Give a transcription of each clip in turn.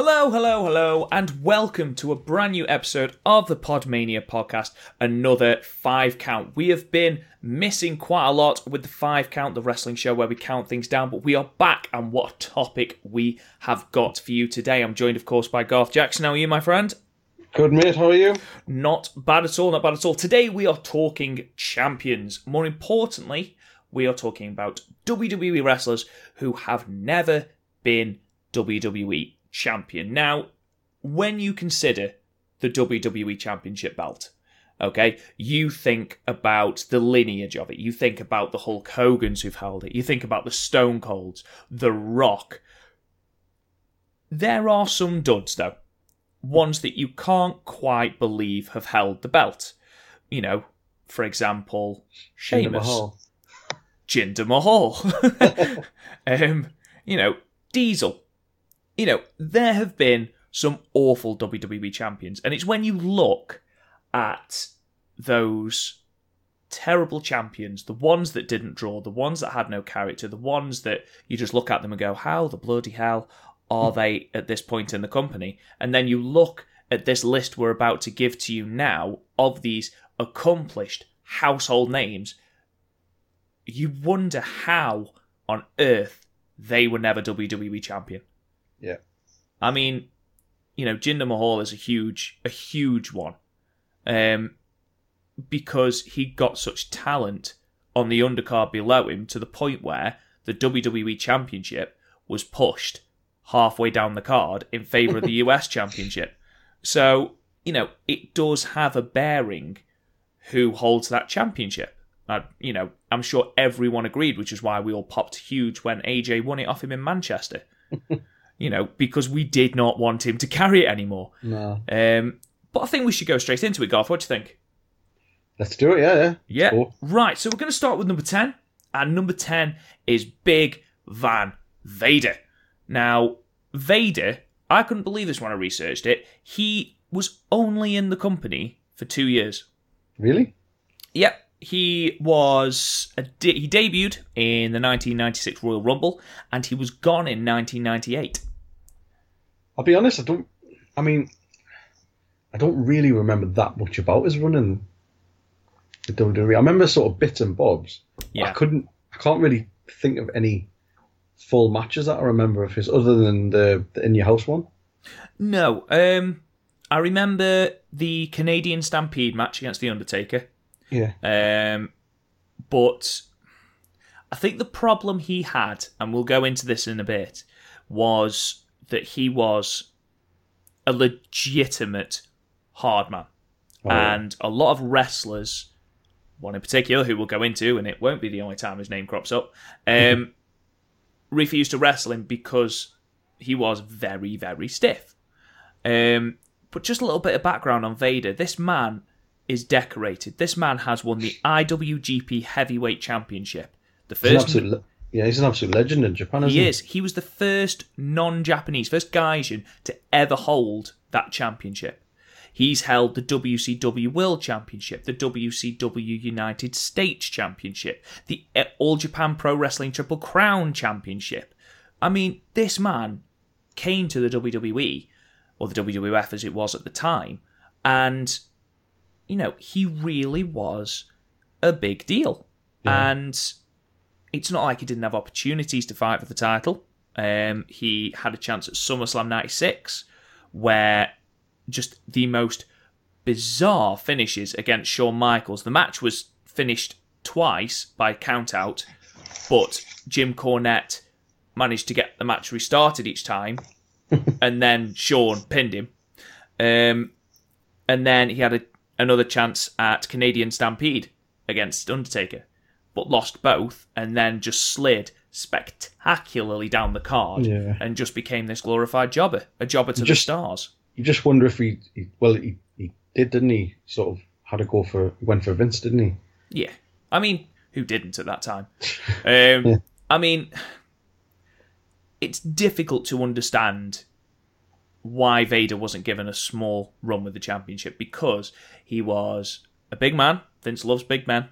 Hello, hello, hello, and welcome to a brand new episode of the Podmania podcast. Another five count. We have been missing quite a lot with the five count, the wrestling show where we count things down, but we are back, and what a topic we have got for you today. I'm joined, of course, by Garth Jackson. How are you, my friend? Good mate, how are you? Not bad at all, not bad at all. Today we are talking champions. More importantly, we are talking about WWE wrestlers who have never been WWE champion. Now, when you consider the WWE Championship belt, okay, you think about the lineage of it. You think about the Hulk Hogan's who've held it. You think about the Stone Colds, The Rock. There are some duds, though. Ones that you can't quite believe have held the belt. You know, for example, Jinder Sheamus. Mahal. Jinder Mahal. um, you know, Diesel. You know, there have been some awful WWE champions, and it's when you look at those terrible champions, the ones that didn't draw, the ones that had no character, the ones that you just look at them and go, "How the bloody hell are they at this point in the company?" And then you look at this list we're about to give to you now of these accomplished household names you wonder how on earth they were never WWE champion. I mean, you know, Jinder Mahal is a huge, a huge one, um, because he got such talent on the undercard below him to the point where the WWE Championship was pushed halfway down the card in favor of the US Championship. So you know, it does have a bearing who holds that championship. You know, I'm sure everyone agreed, which is why we all popped huge when AJ won it off him in Manchester. you know, because we did not want him to carry it anymore. No. Um, but I think we should go straight into it, Garth. What do you think? Let's do it, yeah, yeah. Yeah. Cool. Right, so we're going to start with number 10. And number 10 is Big Van Vader. Now, Vader, I couldn't believe this when I researched it. He was only in the company for two years. Really? Yep. He was a de- he debuted in the 1996 Royal Rumble and he was gone in 1998. I'll be honest, I don't I mean I don't really remember that much about his running the WWE. I remember sort of bits and bobs. but I couldn't I can't really think of any full matches that I remember of his other than the, the in your house one. No, um I remember the Canadian Stampede match against the Undertaker. Yeah. Um, but I think the problem he had, and we'll go into this in a bit, was that he was a legitimate hard man. Oh, yeah. and a lot of wrestlers, one in particular who we'll go into, and it won't be the only time his name crops up, um, refused to wrestle him because he was very, very stiff. Um, but just a little bit of background on Vader. This man is decorated. This man has won the IWGP Heavyweight Championship. The first absolute yeah, he's an absolute legend in Japan, isn't he he? is. He was the first non-Japanese, first Gaijin to ever hold that championship. He's held the WCW World Championship, the WCW United States Championship, the All Japan Pro Wrestling Triple Crown Championship. I mean, this man came to the WWE, or the WWF as it was at the time, and, you know, he really was a big deal. And it's not like he didn't have opportunities to fight for the title. Um, he had a chance at SummerSlam 96, where just the most bizarre finishes against Shawn Michaels. The match was finished twice by count out, but Jim Cornette managed to get the match restarted each time, and then Shawn pinned him. Um, and then he had a, another chance at Canadian Stampede against Undertaker, but lost both, and then just slid spectacularly down the card Yeah. and just became this glorified jobber, a jobber to Just- the stars. you just wonder if he, he well, he, he did, didn't he? Sort of had a go for went for Vince, didn't he? Yeah, I mean, who didn't at that time? Um, yeah. I mean, it's difficult to understand why Vader wasn't given a small run with the championship because he was a big man. Vince loves big men.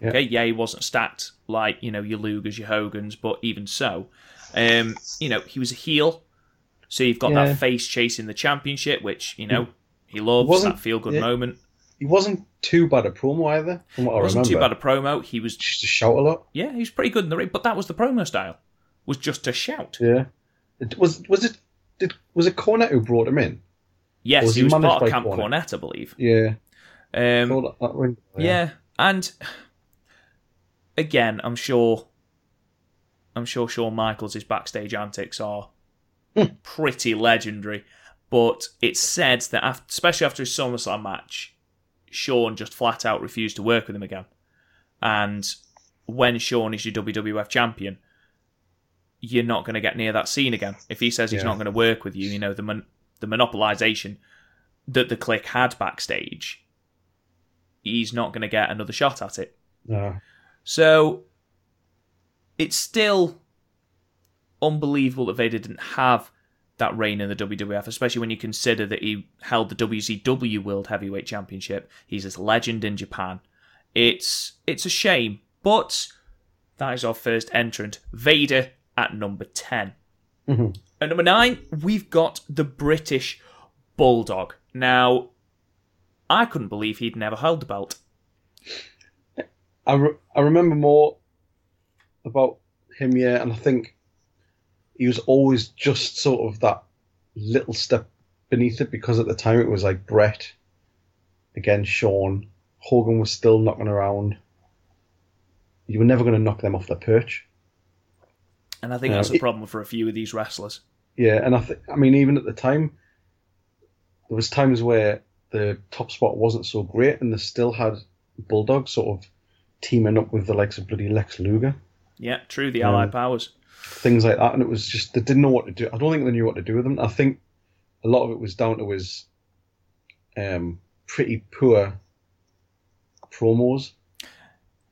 Yeah. Okay, yeah, he wasn't stacked like you know your Lugers, your Hogans, but even so, um, you know he was a heel. So you've got yeah. that face chasing the championship, which you know he loves that feel good yeah, moment. He wasn't too bad a promo either, from what I wasn't remember. too bad a promo. He was just to shout a lot. Yeah, he was pretty good in the ring, but that was the promo style. Was just to shout. Yeah, it was was it did was it Cornette who brought him in? Yes, was he, he, was part of Camp Cornette? Cornette, I believe. Yeah. Um, that, that yeah. yeah, and again, I'm sure, I'm sure Shawn Michaels' backstage antics are hmm. pretty legendary. But it's said that, after, especially after his SummerSlam match, Shawn just flat out refused to work with him again. And when Shawn is your WWF champion, you're not going to get near that scene again. If he says he's yeah. not going to work with you, you know the mon- the monopolization that the Kliq had backstage, he's not going to get another shot at it. No. So it's still unbelievable that Vader didn't have that reign in the WWF, especially when you consider that he held the WCW World Heavyweight Championship. He's this legend in Japan. It's it's a shame, but that is our first entrant, Vader at number 10. Mm-hmm. At number nine, we've got the British Bulldog. Now, I couldn't believe he'd never held the belt. I, re- I remember more about him, yeah, and I think he was always just sort of that little step beneath it because at the time it was like Bret against Shawn. Hogan was still knocking around. You were never going to knock them off their perch. And I think that's a problem for a few of these wrestlers. Yeah, and I think I mean even at the time, there was times where the top spot wasn't so great, and they still had Bulldog sort of teaming up with the likes of bloody Lex Luger. Yeah, true. The Allied um, powers, things like that, and it was just they didn't know what to do. I don't think they knew what to do with them. I think a lot of it was down to his um, pretty poor promos.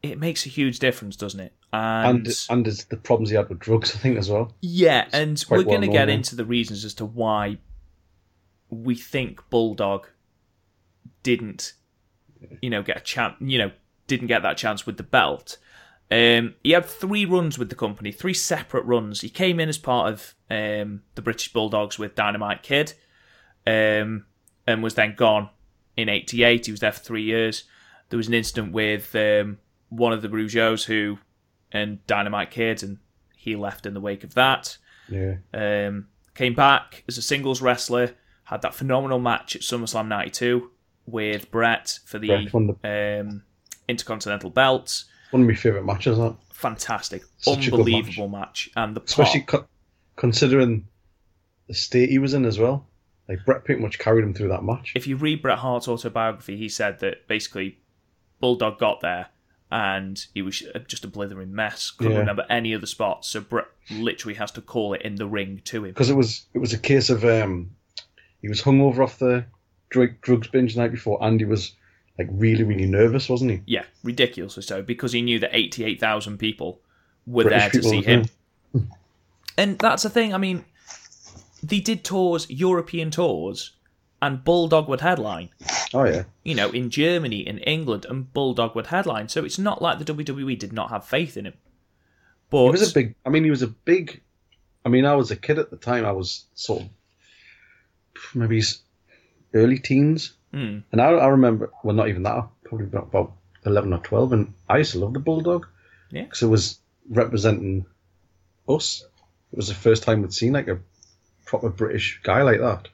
It makes a huge difference, doesn't it? and and, and the problems he had with drugs, I think, as well. Yeah, and we're going to get into the reasons as to why we think Bulldog didn't, you know, get a chance. You know, didn't get that chance with the belt. Um, he had three runs with the company, three separate runs. He came in as part of um, the British Bulldogs with Dynamite Kid, um, and was then gone in '88. He was there for three years. There was an incident with um, one of the Rougeaus who and Dynamite Kid, and he left in the wake of that. Yeah. Um, came back as a singles wrestler, had that phenomenal match at SummerSlam '92 with Bret for the, the... Intercontinental belts. One of my favourite matches. That fantastic, Such unbelievable match. match. and the especially co- considering the state he was in as well. Like Bret pretty much carried him through that match. If you read Bret Hart's autobiography, he said that basically Bulldog got there and he was just a blithering mess. Couldn't yeah. remember any of the spots, so Bret literally has to call it in the ring to him. Because it was it was a case of um, he was hungover off the drug, drugs binge the night before, and he was like really really nervous, wasn't he? Yeah, ridiculously so, because he knew that eighty eight thousand people were British there to see him. and that's the thing. I mean, they did tours, European tours, and Bulldog would headline. Oh yeah. You know, in Germany, in England, and Bulldog would headline. So it's not like the WWE did not have faith in him. But he was a big. I mean, he was a big. I mean, I was a kid at the time. I was sort of maybe early teens, mm. and I, I remember. Well, not even that. Probably about, about eleven or twelve, and I used to love the Bulldog. Yeah. Because it was representing us. It was the first time we'd seen like a proper British guy like that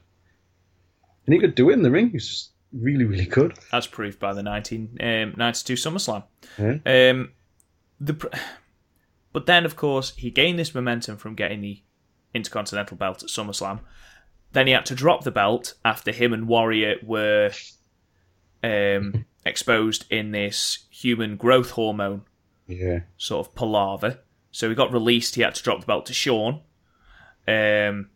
and he could do it in the ring. He's really, really good. As proved by the 1992 um, SummerSlam. Yeah. Um, the, but then, of course, he gained this momentum from getting the Intercontinental belt at SummerSlam. Then he had to drop the belt after him and Warrior were um, exposed in this human growth hormone yeah. sort of palaver. So he got released. He had to drop the belt to Shawn. Um,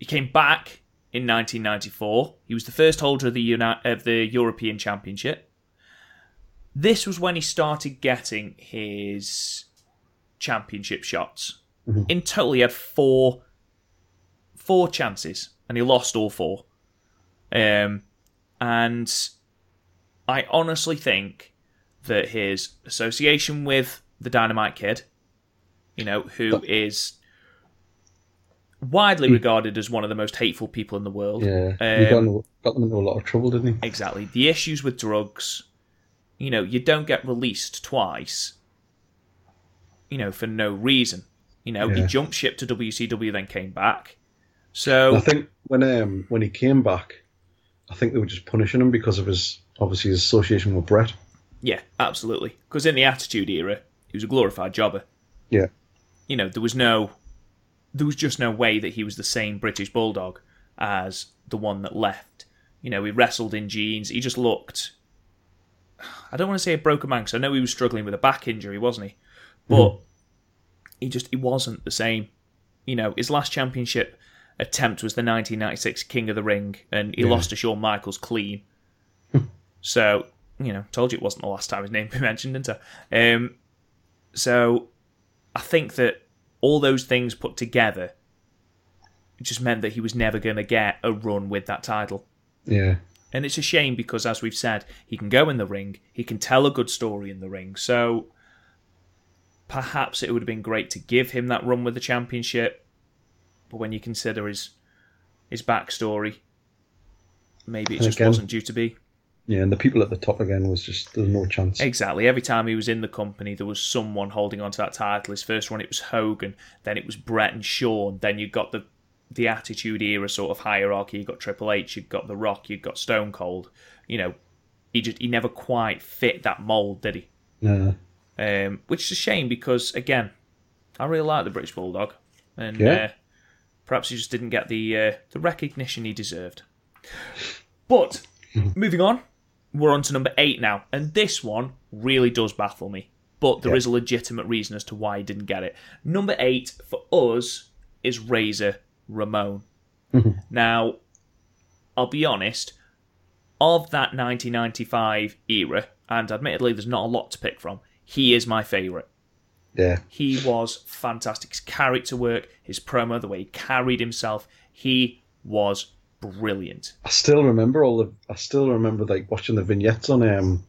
he came back in 1994. He was the first holder of the Uni- of the European Championship. This was when he started getting his championship shots. In total, he had four four chances, and he lost all four. Um, and I honestly think that his association with the Dynamite Kid, you know, who is widely regarded as one of the most hateful people in the world. Yeah, he got, Um, in- got them into a lot of trouble, didn't he? Exactly. The issues with drugs, you know, you don't get released twice, you know, for no reason. You know, he jumped ship to WCW, then came back. I think when um when he came back, I think they were just punishing him because of his obviously his association with Bret. yeah, absolutely. Because in the Attitude Era, he was a glorified jobber. Yeah, You know, there was no, there was just no way that he was the same British Bulldog as the one that left. You know, he wrestled in jeans. He just looked. I don't want to say a broken man because I know he was struggling with a back injury, wasn't he? But he just he wasn't the same. You know, his last championship attempt was the 1996 King of the Ring, and he lost to Shawn Michaels clean. so you know, told you it wasn't the last time his name be mentioned, didn't I? Um, so I think that all those things put together just meant that he was never going to get a run with that title. yeah, And it's a shame because, as we've said, he can go in the ring, he can tell a good story in the ring. So perhaps it would have been great to give him that run with the championship. But when you consider his his backstory, maybe it And just again- wasn't due to be. yeah. And the people at the top again was just there's no chance. Exactly. Every time he was in the company, there was someone holding on to that title. His first one, it was Hogan. Then it was Bret and Shawn. Then you got the the Attitude Era sort of hierarchy. You got Triple H. You got The Rock. You got Stone Cold. You know, he just he never quite fit that mold, did he? Yeah, Um, which is a shame because again, I really like the British Bulldog, and Yeah. uh, perhaps he just didn't get the uh, the recognition he deserved. But moving on, we're on to number eight now, and this one really does baffle me. But there Yeah. is a legitimate reason as to why he didn't get it. Number eight for us is Razor Ramon. now, I'll be honest, of that 1995 era, and admittedly there's not a lot to pick from, he is my favourite. Yeah. He was fantastic. His character work, his promo, the way he carried himself, he was brilliant. I still remember all the. I still remember like watching the vignettes on um.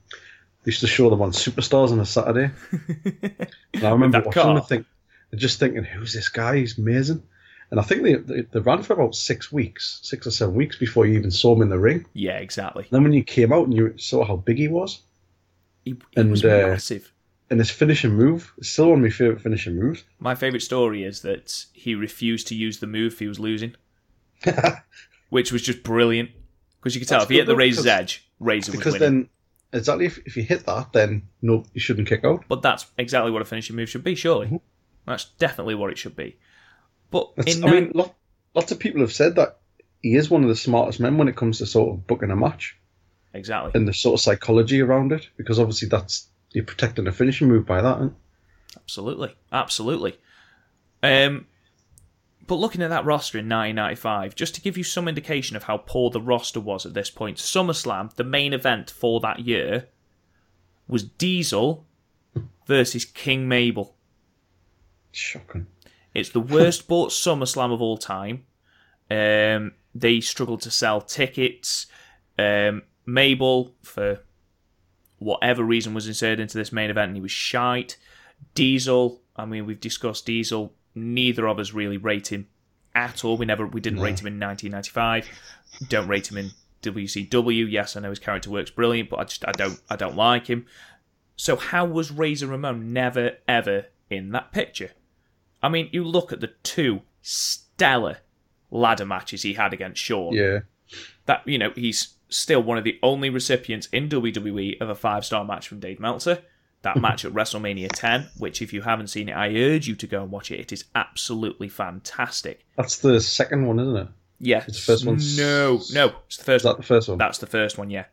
They used to show them on Superstars on a Saturday. and I remember watching car. them and think, and just thinking, who's this guy? He's amazing. And I think they, they they ran for about six weeks, six or seven weeks before you even saw him in the ring. Yeah, exactly. then when you came out and you saw how big he was, He, he And, was uh, massive. And his finishing move, it's still one of my favourite finishing moves. My favourite story is that he refused to use the move if he was losing, which was just brilliant. Because you could tell That's if he hit the Razor's edge, Razor was Because winning. then, exactly, if, if you hit that, then no, you shouldn't kick out. But that's exactly what a finishing move should be, surely. Mm-hmm. That's definitely what it should be. But in I mean, lot, lots of people have said that he is one of the smartest men when it comes to sort of booking a match exactly. and the sort of psychology around it, because obviously that's you're protecting a finishing move by that. Absolutely, absolutely. Um, but looking at that roster in 1995, just to give you some indication of how poor the roster was at this point, SummerSlam, the main event for that year, was Diesel versus King Mabel. shocking. It's the worst bought SummerSlam of all time. Um, they struggled to sell tickets. Um, Mabel, for whatever reason, was inserted into this main event and he was shite. Diesel, I mean, we've discussed Diesel. Neither of us really rate him at all. We never, we didn't rate him in 1995. Don't rate him in WCW. Yes, I know his character works brilliant, but I just, I don't, I don't like him. So how was Razor Ramon never ever in that picture? I mean, you look at the two stellar ladder matches he had against Shawn. Yeah, That you know, he's still one of the only recipients in WWE of a five star match from Dave Meltzer. That match at WrestleMania 10, which if you haven't seen it, I urge you to go and watch it. It is absolutely fantastic. that's the second one, isn't it? Yeah. It's the first one. No, no, it's the first Is that one. the first one? That's the first one, yeah.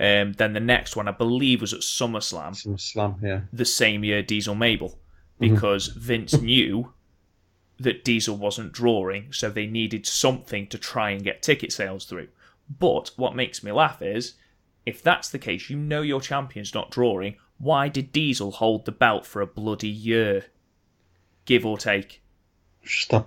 Um, then the next one, I believe, was at SummerSlam Some slam, yeah. the same year Diesel Mabel because Vince knew that Diesel wasn't drawing, so they needed something to try and get ticket sales through. But what makes me laugh is, if that's the case, you know your champion's not drawing. Why did Diesel hold the belt for a bloody year? Give or take. Just that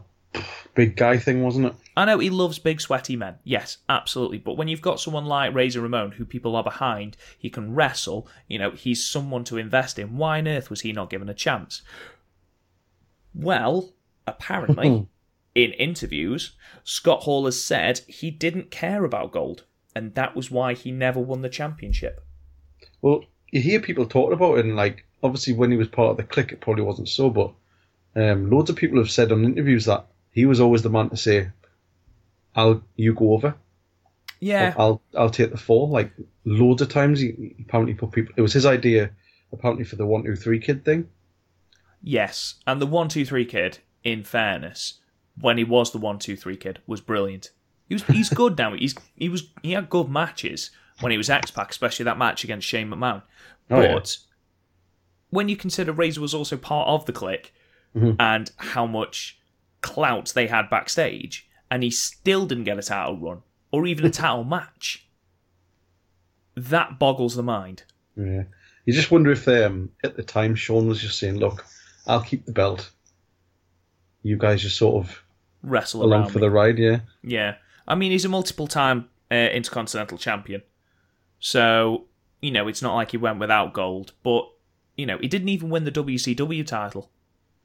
big guy thing, wasn't it? I know he loves big sweaty men. Yes, absolutely. But when you've got someone like Razor Ramon who people are behind, he can wrestle, you know, he's someone to invest in. Why on earth was he not given a chance? Well, apparently, in interviews, Scott Hall has said he didn't care about gold, and that was why he never won the championship. Well, you hear people talking about it, and like obviously when he was part of the Kliq, it probably wasn't so, but um, loads of people have said on interviews that he was always the man to say, "I'll you go over, Yeah, I'll I'll take the fall." Like loads of times, he, apparently put people. It was his idea, apparently for the one two three kid thing. yes. And the 123 kid, in fairness, when he was the 123 kid, was brilliant. He was, he's good now. He's he was he had good matches when he was X Pac, especially that match against Shane McMahon. Oh, yeah. but when you consider Razor was also part of the Kliq Mm-hmm. and how much clout they had backstage, and he still didn't get a title run or even a title match, that boggles the mind. Yeah, you just wonder if um, at the time Shawn was just saying, "Look, I'll keep the belt. You guys just sort of Wrestle along around for me. the ride." Yeah, Yeah, I mean he's a multiple-time uh, intercontinental champion, so you know it's not like he went without gold. But you know he didn't even win the WCW title.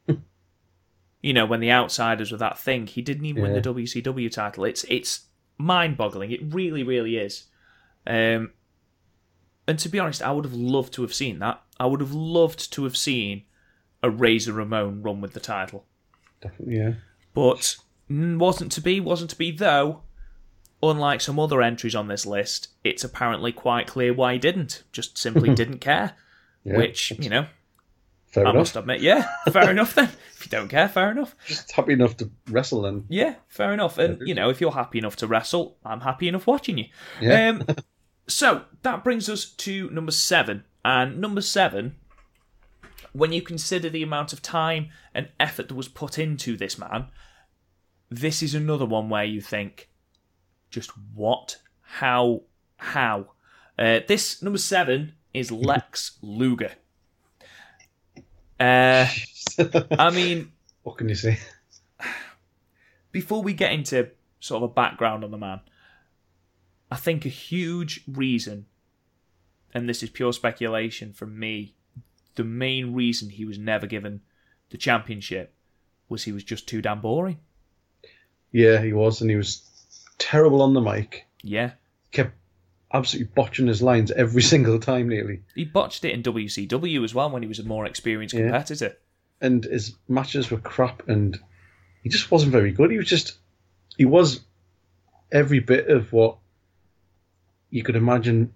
you know when the outsiders were that thing, he didn't even win the WCW title. It's it's mind-boggling. It really, really is. Um, and to be honest, I would have loved to have seen that. I would have loved to have seen a Razor Ramon run with the title. definitely. Yeah. But wasn't to be, wasn't to be, though. Unlike some other entries on this list, it's apparently quite clear why he didn't. Just simply didn't care. yeah. Which, you know, fair I enough. must admit, yeah, fair enough then. If you don't care, fair enough. Just happy enough to wrestle then. Yeah, fair enough. And, you know, if you're happy enough to wrestle, I'm happy enough watching you. Yeah. Um, so that brings us to number seven. And number seven, when you consider the amount of time and effort that was put into this man, this is another one where you think, just what? How? How? Uh, this number seven is Lex Luger. Uh, I mean, what can you say? before we get into sort of a background on the man, I think a huge reason, and this is pure speculation from me, the main reason he was never given the championship was he was just too damn boring. Yeah, he was, and he was terrible on the mic. Yeah. Kept absolutely botching his lines every single time, nearly. He botched it in WCW as well when he was a more experienced Yeah. competitor. And his matches were crap, and he just wasn't very good. He was just, he was every bit of what you could imagine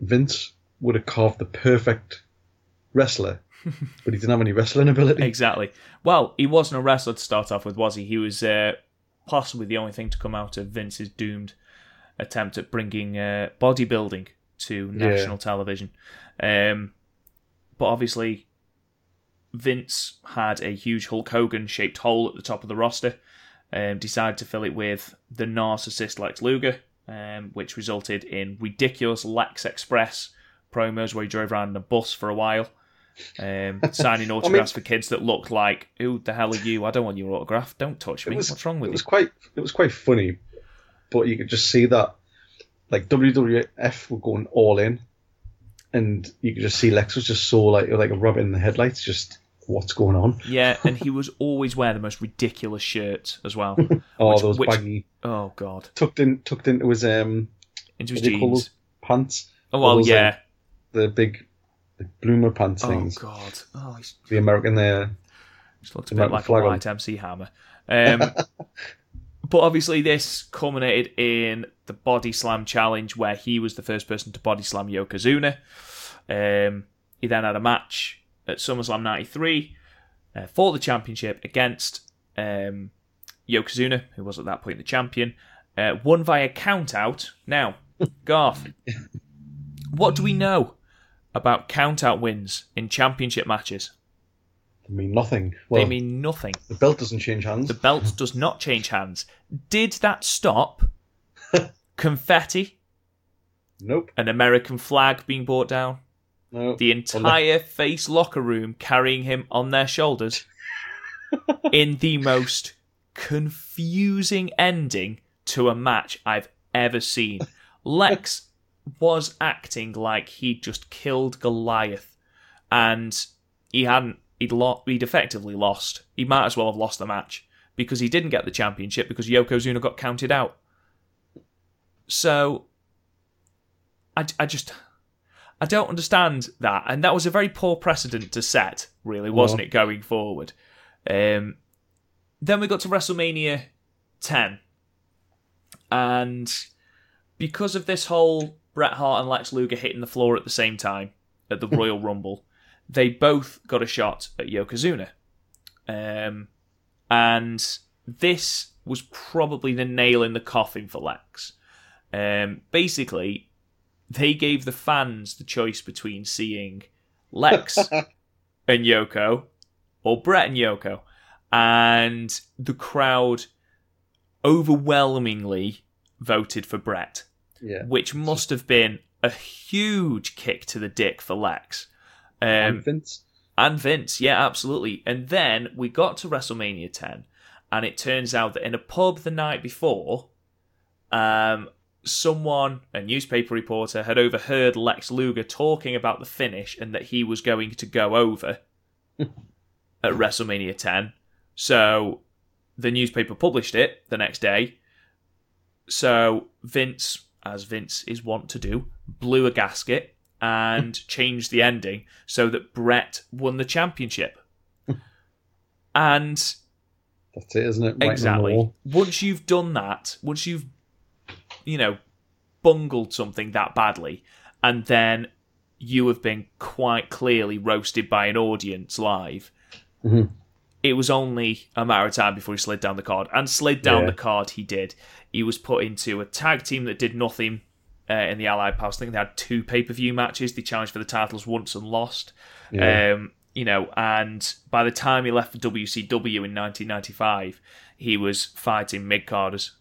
Vince would have carved the perfect wrestler, but he didn't have any wrestling ability. Exactly. Well, he wasn't a wrestler to start off with, was he? He was uh, possibly the only thing to come out of Vince's doomed attempt at bringing uh, bodybuilding to Yeah. national television. Um, but obviously, Vince had a huge Hulk Hogan shaped hole at the top of the roster. Um, decided to fill it with the narcissist Lex Luger, um, which resulted in ridiculous Lex Express promos where he drove around in a bus for a while, um, signing autographs for kids that looked like, "Who the hell are you? I don't want your autograph. Don't touch me. What's wrong with it you?" was quite it was quite funny, but you could just see that like WWF were going all in, and you could just see Lex was just so like like a rabbit in the headlights, just what's going on? Yeah, and he was always wear the most ridiculous shirts as well. Oh, Which- those which- baggy oh god, tucked in tucked into his um into his jeans. pants, Oh well, those, yeah. the big the bloomer pants Oh things, god. Oh, he's the American there. Just looks a bit like a on. white MC Hammer. Um, but obviously, this culminated in the body slam challenge, where he was the first person to body slam Yokozuna. Um, he then had a match at SummerSlam '93 uh, for the championship against um, Yokozuna, who was at that point the champion. Uh, won via count out. Now, Garth, what do we know about count out wins in championship matches? They mean nothing. Well, they mean nothing. the belt doesn't change hands. The belt does not change hands. Did that stop confetti, Nope. an American flag being brought down, No. the entire face locker room carrying him on their shoulders in the most confusing ending to a match I've ever seen. Lex was acting like he'd just killed Goliath and he hadn't he'd lo- he'd effectively lost. He might as well have lost the match because he didn't get the championship because Yokozuna got counted out. So I, I just I don't understand that, and that was a very poor precedent to set, really, wasn't it, going forward? Um, then we got to WrestleMania 10, and because of this whole Bret Hart and Lex Luger hitting the floor at the same time at the Royal Rumble, they both got a shot at Yokozuna, um, and this was probably the nail in the coffin for Lex. Um, basically, they gave the fans the choice between seeing Lex and Yoko or Bret and Yoko. And the crowd overwhelmingly voted for Bret, yeah. which must have been a huge kick to the dick for Lex. Um, and Vince. and Vince, yeah, absolutely. And then we got to WrestleMania 10, and it turns out that in a pub the night before, um, someone, a newspaper reporter, had overheard Lex Luger talking about the finish and that he was going to go over at WrestleMania 10. So the newspaper published it the next day. So Vince, as Vince is wont to do, blew a gasket and changed the ending so that Bret won the championship. and That's it, isn't it? Right exactly, once you've done that, once you've, you know, bungled something that badly, and then you have been quite clearly roasted by an audience live, Mhm. It was only a matter of time before he slid down the card. And slid down Yeah. the card, he did. He was put into a tag team that did nothing uh, in the Allied Powers. I think they had two pay per view matches. They challenged for the titles once and lost. Yeah. Um, you know, and by the time he left for WCW in 1995, he was fighting mid carders.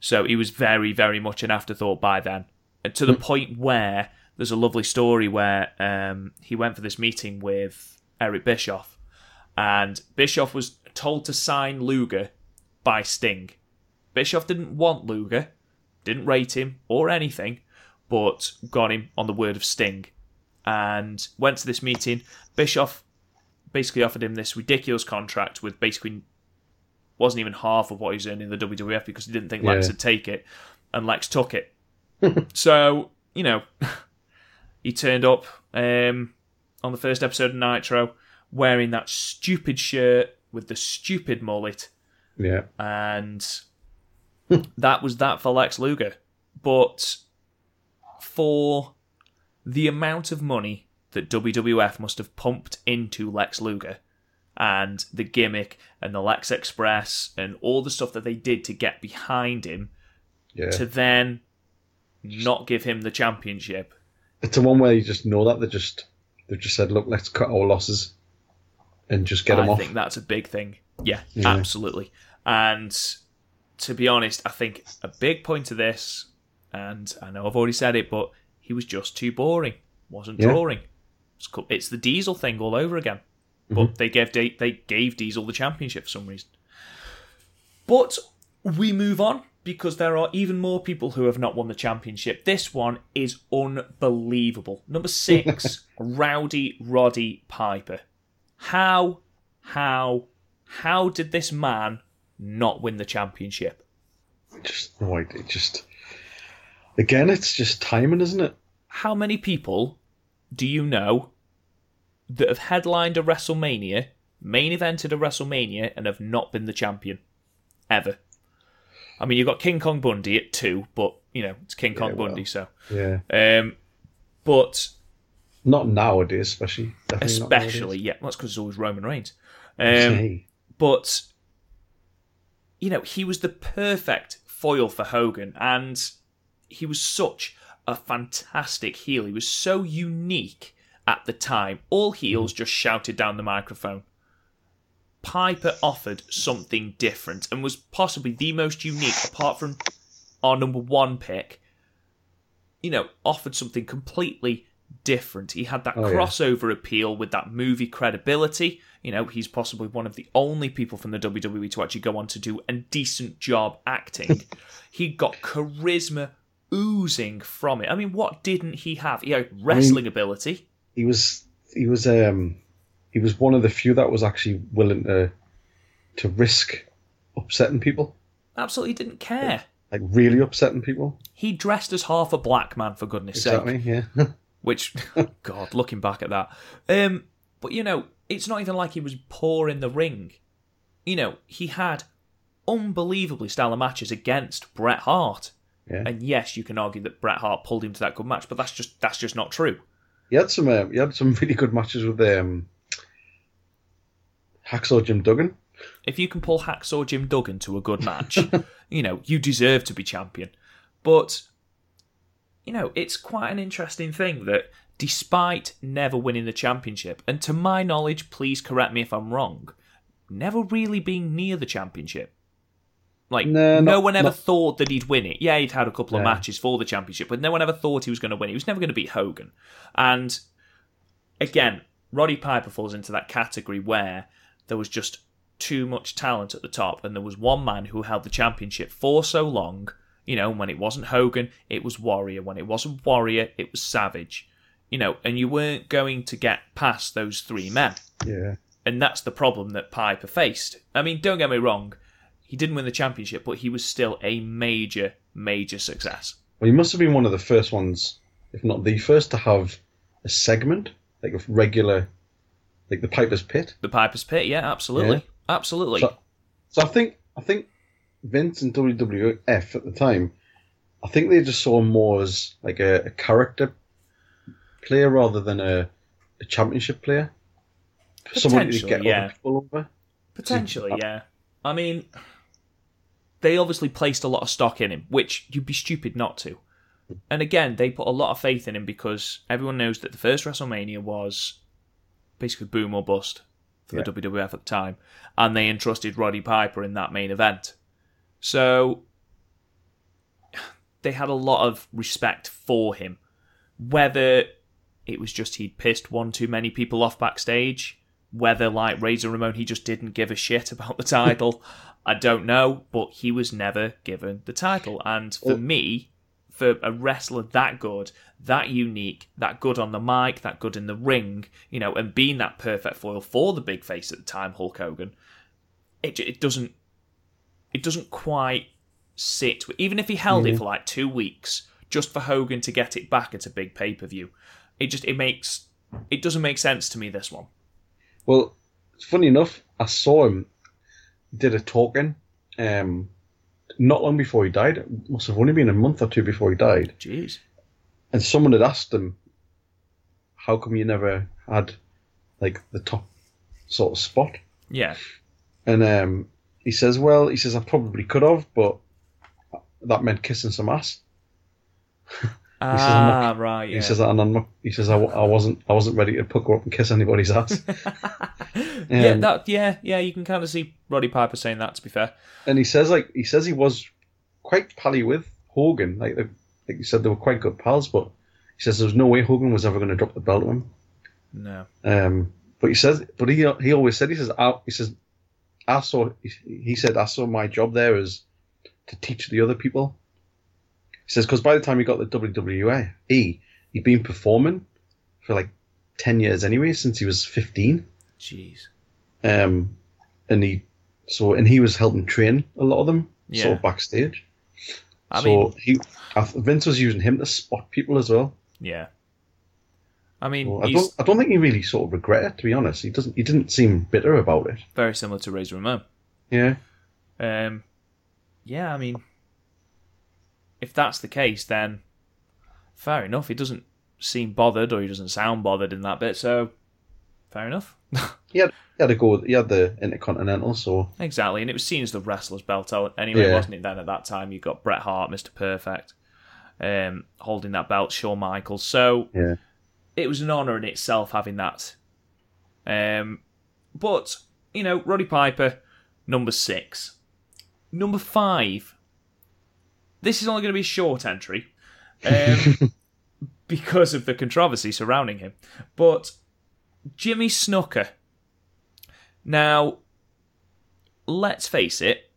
So he was very, very much an afterthought by then. And to the point where there's a lovely story where um, he went for this meeting with Eric Bischoff, and Bischoff was told to sign Luger by Sting. Bischoff didn't want Luger, didn't rate him or anything, but got him on the word of Sting. And went to this meeting. Bischoff basically offered him this ridiculous contract with basically wasn't even half of what he was earning in the WWF because he didn't think Lex Yeah. would take it, and Lex took it. so you know, he turned up um, on the first episode of Nitro wearing that stupid shirt with the stupid mullet, yeah. and that was that for Lex Luger. But for the amount of money that WWF must have pumped into Lex Luger and the gimmick and the Lex Express and all the stuff that they did to get behind him Yeah. to then not give him the championship. It's the one where you just know that they just they've just said, look, let's cut our losses and just get them I off. think that's a big thing. Yeah, Yeah. absolutely. And to be honest, I think a big point of this, and I know I've already said it, but he was just too boring. Wasn't Yeah. drawing. It's, co- it's the Diesel thing all over again. Mm-hmm. But they gave they gave Diesel the championship for some reason. But we move on because there are even more people who have not won the championship. This one is unbelievable. Number six, Rowdy Roddy Piper. How, how, how did this man not win the championship? Just no idea. Just again, it's just timing, isn't it? How many people do you know that have headlined a WrestleMania, main evented a WrestleMania, and have not been the champion? Ever. I mean, you've got King Kong Bundy at two, but, you know, it's King Kong well. Bundy, so. Yeah. Um, but Not nowadays, especially. Especially, yeah, well, that's because it's always Roman Reigns. Um, but you know he was the perfect foil for Hogan, and he was such a fantastic heel. He was so unique at the time. All heels just shouted down the microphone. Piper offered something different and was possibly the most unique, apart from our number one pick. You know, offered something completely different. He had that Oh, yeah. crossover appeal with that movie credibility. You know, he's possibly one of the only people from the WWE to actually go on to do a decent job acting. he got charisma oozing from it. I mean, what didn't he have? He had wrestling ability. He was he was um he was one of the few that was actually willing to to risk upsetting people, Absolutely didn't care. like really upsetting people. He dressed as half a black man, for goodness sake. Exactly. Yeah. Which, God, looking back at that. Um, but, you know, it's not even like he was poor in the ring. You know, he had unbelievably stellar matches against Bret Hart. Yeah. And yes, you can argue that Bret Hart pulled him to that good match, but that's just that's just not true. He had some uh, he had some really good matches with um, Hacksaw Jim Duggan. If you can pull Hacksaw Jim Duggan to a good match, you know, you deserve to be champion. But, you know, it's quite an interesting thing that despite never winning the championship, and to my knowledge, please correct me if I'm wrong, never really being near the championship. Like, No, no not- one ever not- thought that he'd win it. Yeah, he'd had a couple of No. matches for the championship, but no one ever thought he was going to win. He was never going to beat Hogan. And again, Roddy Piper falls into that category where there was just too much talent at the top, and there was one man who held the championship for so long. You know, when it wasn't Hogan, it was Warrior. When it wasn't Warrior, it was Savage. You know, and you weren't going to get past those three men. Yeah. And that's the problem that Piper faced. I mean, don't get me wrong, he didn't win the championship, but he was still a major, major success. Well, he must have been one of the first ones, if not the first, to have a segment like a regular, like the Piper's Pit. The Piper's Pit, yeah, absolutely. Absolutely. So, so I think I think Vince and WWF at the time, I think they just saw him more as like a, a character player rather than a, a championship player. Someone to get yeah. other people over. Potentially, yeah. I mean, they obviously placed a lot of stock in him, which you'd be stupid not to. And again, they put a lot of faith in him because everyone knows that the first WrestleMania was basically boom or bust for the WWF at the time, and they entrusted Roddy Piper in that main event. So they had a lot of respect for him. Whether it was just he'd pissed one too many people off backstage, whether like Razor Ramon he just didn't give a shit about the title, I don't know, but he was never given the title. And for me, for a wrestler that good, that unique, that good on the mic, that good in the ring, you know, and being that perfect foil for the big face at the time, Hulk Hogan, it it doesn't it doesn't quite sit. Even if he held it for like two weeks, just for Hogan to get it back at a big pay per view, it just it makes it doesn't make sense to me. This one, Well, funny enough, I saw him did a talking um, not long before he died. It must have only been a month or two before he died. jeez, And someone had asked him, "How come you never had like the top sort of spot?" yeah, And um, he says, "Well, he says I probably could have, but that meant kissing some ass." ah, right, yeah. He says, "And I'm not." He says, I, I wasn't. I wasn't ready to pucker up and kiss anybody's ass." yeah, Um, that yeah, yeah. You can kind of see Roddy Piper saying that. To be fair, and he says, like, he says he was quite pally with Hogan. Like, they- like you said, they were quite good pals. But he says there's no way Hogan was ever going to drop the belt to him. no, Um, but he says, but he he always said, he says, I, he says, I saw. He said, I saw my job there as to teach the other people. He says, because by the time he got the WWE, he'd been performing for like ten years anyway, since he was fifteen. jeez, Um, and he so and he was helping train a lot of them, Yeah. sort of backstage. I so mean, he, Vince was using him to spot people as well. yeah. I mean, Well, I don't, I don't think he really sort of regret it. To be honest, he doesn't. He didn't seem bitter about it. very similar to Razor Ramon. Yeah, Um, yeah, I mean, if that's the case, then fair enough. He doesn't seem bothered, or he doesn't sound bothered in that bit. So, fair enough. he had, he had to go. He had the Intercontinental, so exactly, and it was seen as the wrestler's belt out anyway, Yeah. wasn't it? Then at that time, you got Bret Hart, Mister Perfect, um, holding that belt, Shawn Michaels. So, yeah. It was an honour in itself having that. Um, but you know, Roddy Piper, number six, number five. This is only going to be a short entry, um, because of the controversy surrounding him. But Jimmy Snuka. Now, let's face it,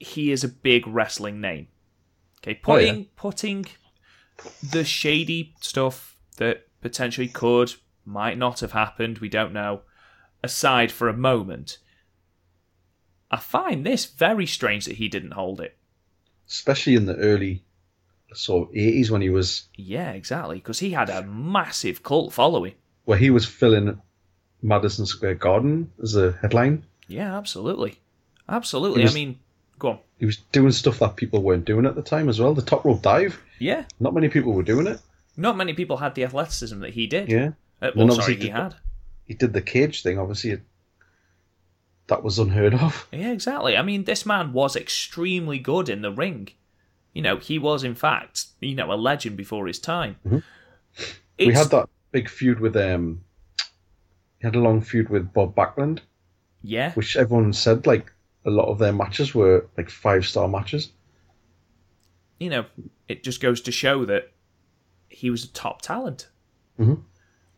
he is a big wrestling name. Okay, putting Oh, yeah. putting the shady stuff that potentially could, might not have happened, we don't know, aside for a moment. I find this very strange that he didn't hold it. Especially in the early sort of 80s when he was Yeah, exactly, because he had a massive cult following. where he was filling Madison Square Garden as a headline. Yeah, absolutely. Absolutely. Was- I mean, go on. He was doing stuff that people weren't doing at the time as well. The top rope dive. Yeah, Not many people were doing it. not many people had the athleticism that he did. Yeah. Uh, well, sorry, he did- had. He did the cage thing. Obviously, it, that was unheard of. Yeah, exactly. I mean, this man was extremely good in the ring. You know, he was, in fact, you know, a legend before his time. we had that big feud with um. He had a long feud with Bob Backlund, Yeah, which everyone said like a lot of their matches were like five star matches. you know, it just goes to show that he was a top talent. Mhm.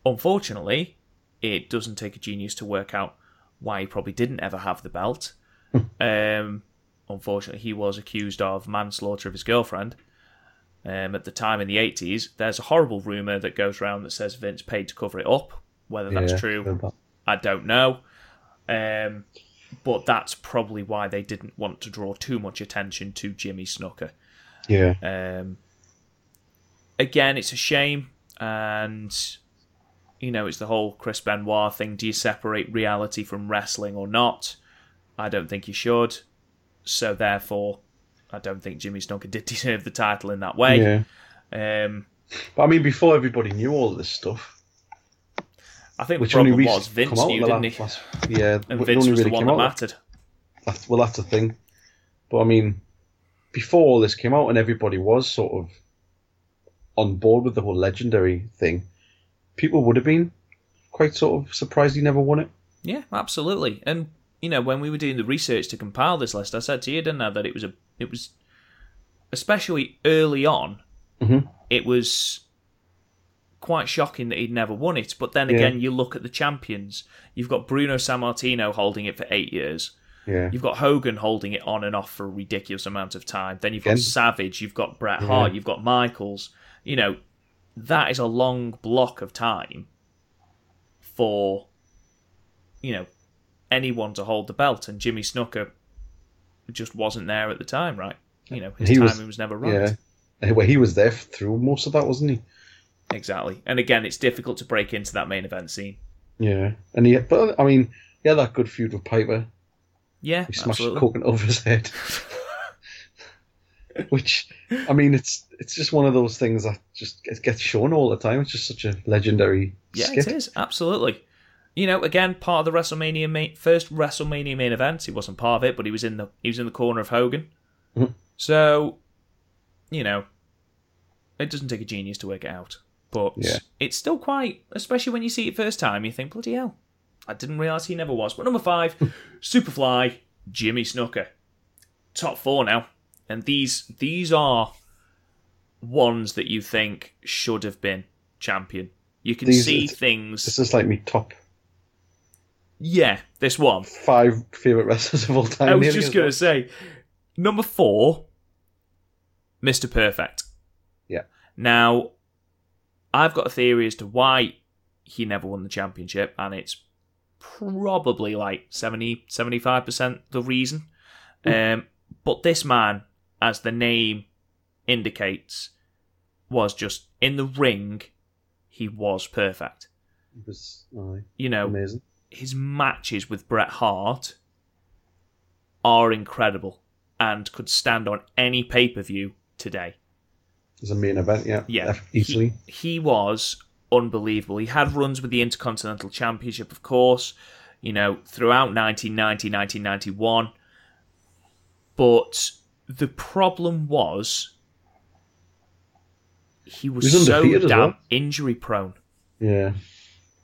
Unfortunately, it doesn't take a genius to work out why he probably didn't ever have the belt. um, unfortunately, he was accused of manslaughter of his girlfriend. Um, at the time in the 80s, there's a horrible rumour that goes around that says Vince paid to cover it up. Whether that's Yeah, true. I don't know. Um, but that's probably why they didn't want to draw too much attention to Jimmy Snuka. Yeah, Um, again, it's a shame, and you know, it's the whole Chris Benoit thing. Do you separate reality from wrestling or not? I don't think you should. So therefore, I don't think Jimmy Snuka did deserve the title in that way. yeah. Um, But I mean, before everybody knew all this stuff, I think which the problem was Vince come out in knew, didn't he? last- yeah, And Vince only was the one that mattered. Well, that's the thing. But I mean, before all this came out and everybody was sort of on board with the whole legendary thing, people would have been quite sort of surprised he never won it. Yeah, absolutely. And you know, when we were doing the research to compile this list, I said to you, didn't I, that it was a, it was, especially early on, Mhm. it was quite shocking that he'd never won it. But then Yeah. again, you look at the champions. You've got Bruno Sammartino holding it for eight years. Yeah, You've got Hogan holding it on and off for a ridiculous amount of time. Then you've got. Savage. You've got Bret Hart. You've got Michaels. You know, that is a long block of time for, you know, anyone to hold the belt. And Jimmy Snuka just wasn't there at the time, right? You know, his He timing was- was, never right. yeah. Well, he was there through most of that, wasn't he? Exactly. And again, it's difficult to break into that main event scene. Yeah, and he, but I mean, yeah, that good feud with Piper. Yeah, He smashed absolutely. coconut over his head. Which, I mean, it's it's just one of those things that just gets, gets shown all the time. It's just such a legendary Yeah, skit. it is absolutely. You know, again, part of the WrestleMania main, first WrestleMania main event. He wasn't part of it, but he was in the he was in the corner of Hogan. Mhm. So, you know, it doesn't take a genius to work it out, but Yeah. it's still quite, especially when you see it first time. You think, bloody hell, I didn't realize he never was. But number five, Superfly, Jimmy Snuka, top four now, and these these are ones that you think should have been champion. You can These- see things. This is like me top Yeah, this one. five favorite wrestlers of all time. I was just going to say, number four, Mr. Perfect. Yeah. Now, I've got a theory as to why he never won the championship, and it's probably like 70 75% the reason. Um, but this man, as the name indicates, was just in the ring, he was perfect. It was aye, You know, amazing. his matches with Bret Hart are incredible and could stand on any pay per view today. As a main event, yeah, Yeah, easily. He, he was unbelievable. He had runs with the Intercontinental Championship, of course, you know, throughout 1990, 1991. But the problem was he was, was so damn well. injury prone. Yeah.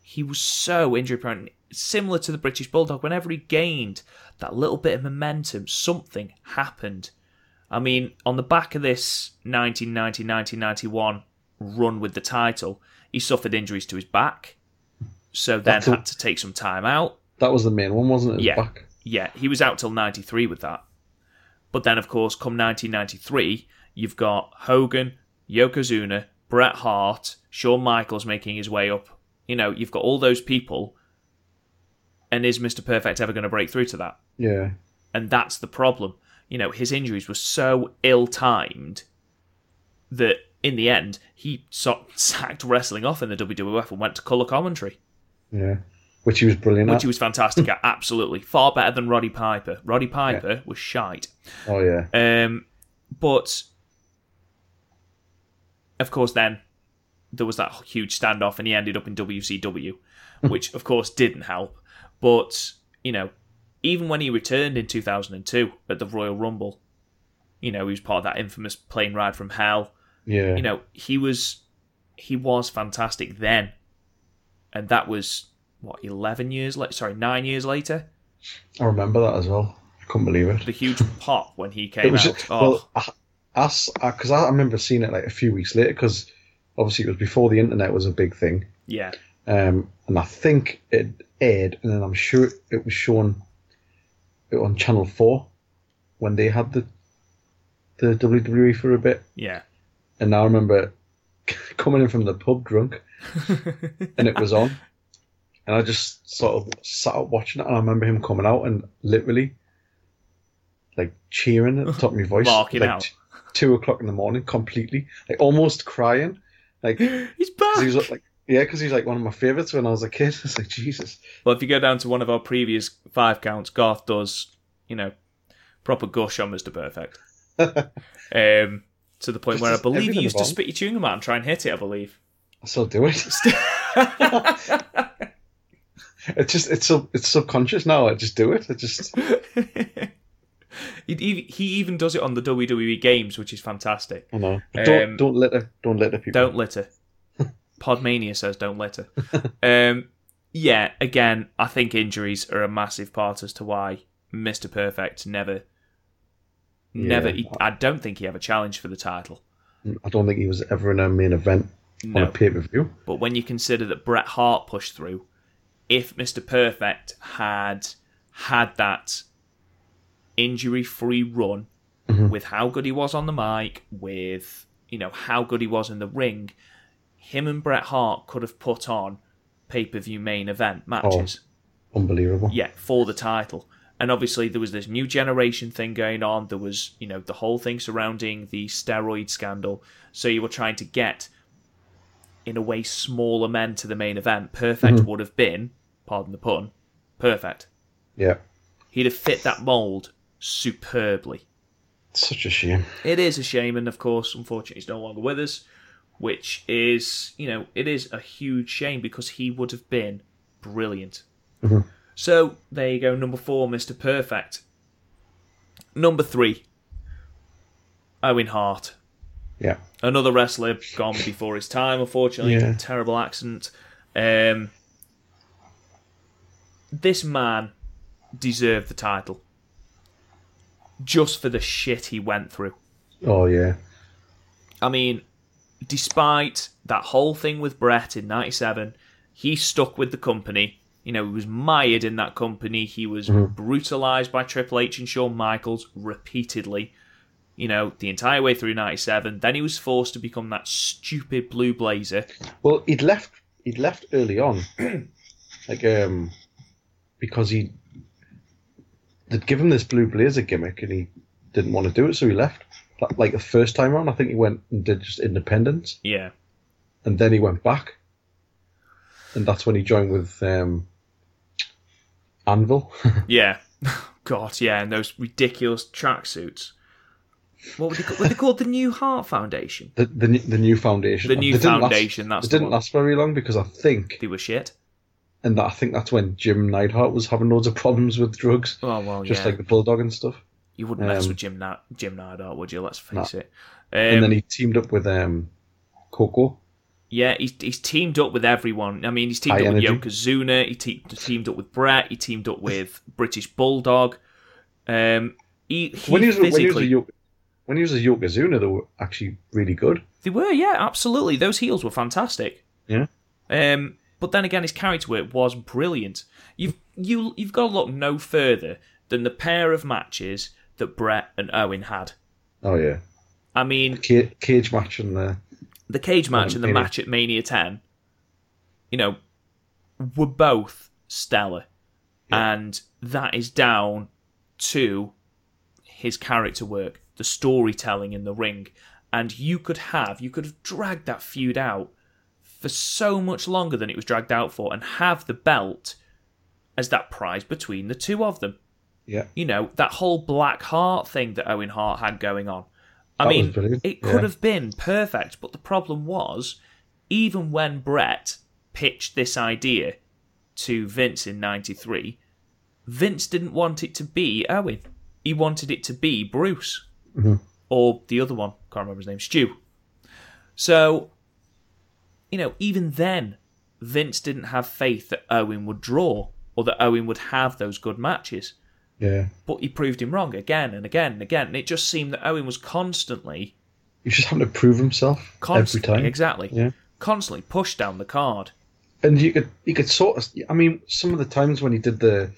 He was so injury prone. Similar to the British Bulldog, whenever he gained that little bit of momentum, something happened. I mean, on the back of this 1990 1991 run with the title, he suffered injuries to his back, so then That's a- had to take some time out. That was the main one, wasn't it? Yeah. Back. Yeah, he was out till 93 with that. But then, of course, come 1993, you've got Hogan, Yokozuna, Bret Hart, Shawn Michaels making his way up. You know, you've got all those people. And is Mr. Perfect ever going to break through to that? Yeah. And that's the problem. You know, his injuries were so ill timed that in the end, he sacked wrestling off in the WWF and went to colour commentary. Yeah. Which he was brilliant at. which at. he was fantastic at. Absolutely, far better than Roddy Piper. Roddy Piper was shite. Oh yeah. Um, but of course, then there was that huge standoff, and he ended up in WCW, which of course didn't help. But you know, even when he returned in 2002 at the Royal Rumble, you know, he was part of that infamous plane ride from hell. Yeah. You know, he was he was fantastic then, and that was what 11 years later. Sorry, nine years later. I remember that as well. I couldn't believe it. The huge pop when he It came was out. just, oh, well, I, us because I, remember seeing it like a few weeks later because obviously it was before the internet was a big thing, yeah, um, and I think it aired, and then I'm sure it was shown on Channel Four when they had the the WWE for a bit, yeah. and now I remember coming in from the pub drunk, and it was on, and I just sort of sat up watching it, and I remember him coming out and literally like cheering at the top of my voice, Barking like out. t- two o'clock in the morning, completely like almost crying, like He's back. he was like yeah, because he's like one of my favorites when I was a kid. It's like Jesus, Well, if you go down to one of our previous five counts, Garth does, you know, proper gush on Mr. Perfect. um, to the point where I believe he used to spit your gum out and try and hit it, I believe. I still do it. It's just it's so it's subconscious now. I just do it. I just he, he he even does it on the WWE games, which is fantastic. I know. But don't Um, don't litter. Don't litter people. Don't litter. Podmania says don't litter. um, yeah, again, I think injuries are a massive part as to why Mr. Perfect never, never. He, I don't think he ever challenged for the title. I don't think he was ever in a main event on a pay per view. But when you consider that Bret Hart pushed through, if Mr. Perfect had had that injury free run with how good he was on the mic, with you know how good he was in the ring, him and Bret Hart could have put on pay per view main event matches. Oh, unbelievable. Yeah, for the title. And obviously there was this new generation thing going on. There was, you know, the whole thing surrounding the steroid scandal. So you were trying to get, in a way, smaller men to the main event. Perfect mm-hmm. would have been, pardon the pun, perfect. Yeah. He'd have fit that mould superbly. Such a shame. It is a shame, and of course, unfortunately, he's no longer with us, which is, you know, it is a huge shame because he would have been brilliant. So there you go, number four, Mr. Perfect. Number three, Owen Hart. Yeah. Another wrestler gone before his time, unfortunately. Yeah. Terrible accident. Um, this man deserved the title just for the shit he went through. Oh yeah. I mean, despite that whole thing with Bret in 97, he stuck with the company. You know, he was mired in that company. He was brutalized by Triple H and Shawn Michaels repeatedly, you know, the entire way through 97. Then he was forced to become that stupid blue blazer. Well, he'd left. He'd left early on, like um, because he they'd give him this blue blazer gimmick, and he didn't want to do it, so he left. Like- Like the first time around, I think he went and did just independence, Yeah. and then he went back, and that's when he joined with um, Anvil. Yeah. God, yeah, and those ridiculous tracksuits. What were they, called? were they called? The New Heart Foundation? the, the new- the new foundation. The New They Foundation, Last, that's it didn't one. last very long because I think, They were shit. and that, I think that's when Jim Neidhart was having loads of problems with drugs, Oh, well, just yeah. like the bulldog and stuff. You wouldn't mess Um, with Jim Na- Jim would you? Let's face no. it. Um, and then he teamed up with um, Koko. Yeah, he's, he's teamed up with everyone. I mean, he's teamed High up energy. with Yokozuna. He te- teamed up with Bret. He teamed up with British Bulldog. Um, he, he when he was when he was a when he was a Yokozuna, they were actually really good. they were, yeah, absolutely. Those heels were fantastic. Yeah. Um, but then again, his character work was brilliant. You've you you've got to look no further than the pair of matches that Bret and Owen had. Oh yeah, I mean, Ca- cage match and the the cage match um, and the Mania. match at Mania 10, you know, were both stellar. And that is down to his character work, the storytelling in the ring. And you could have, you could have dragged that feud out for so much longer than it was dragged out for and have the belt as that prize between the two of them yeah. you know, that whole Black Heart thing that Owen Hart had going on. I That mean, it yeah. could have been perfect, but the problem was, even when Bret pitched this idea to Vince in '93, Vince didn't want it to be Owen. He wanted it to be Bruce Mhm. or the other one. Can't remember his name. Stu. So, you know, even then, Vince didn't have faith that Owen would draw or that Owen would have those good matches Yeah, but he proved him wrong again and again and again. And it just seemed that Owen was constantly, he just having to prove himself constantly, every time. exactly, Yeah. constantly pushed down the card. and you could you could sort of I mean some of the times when he did the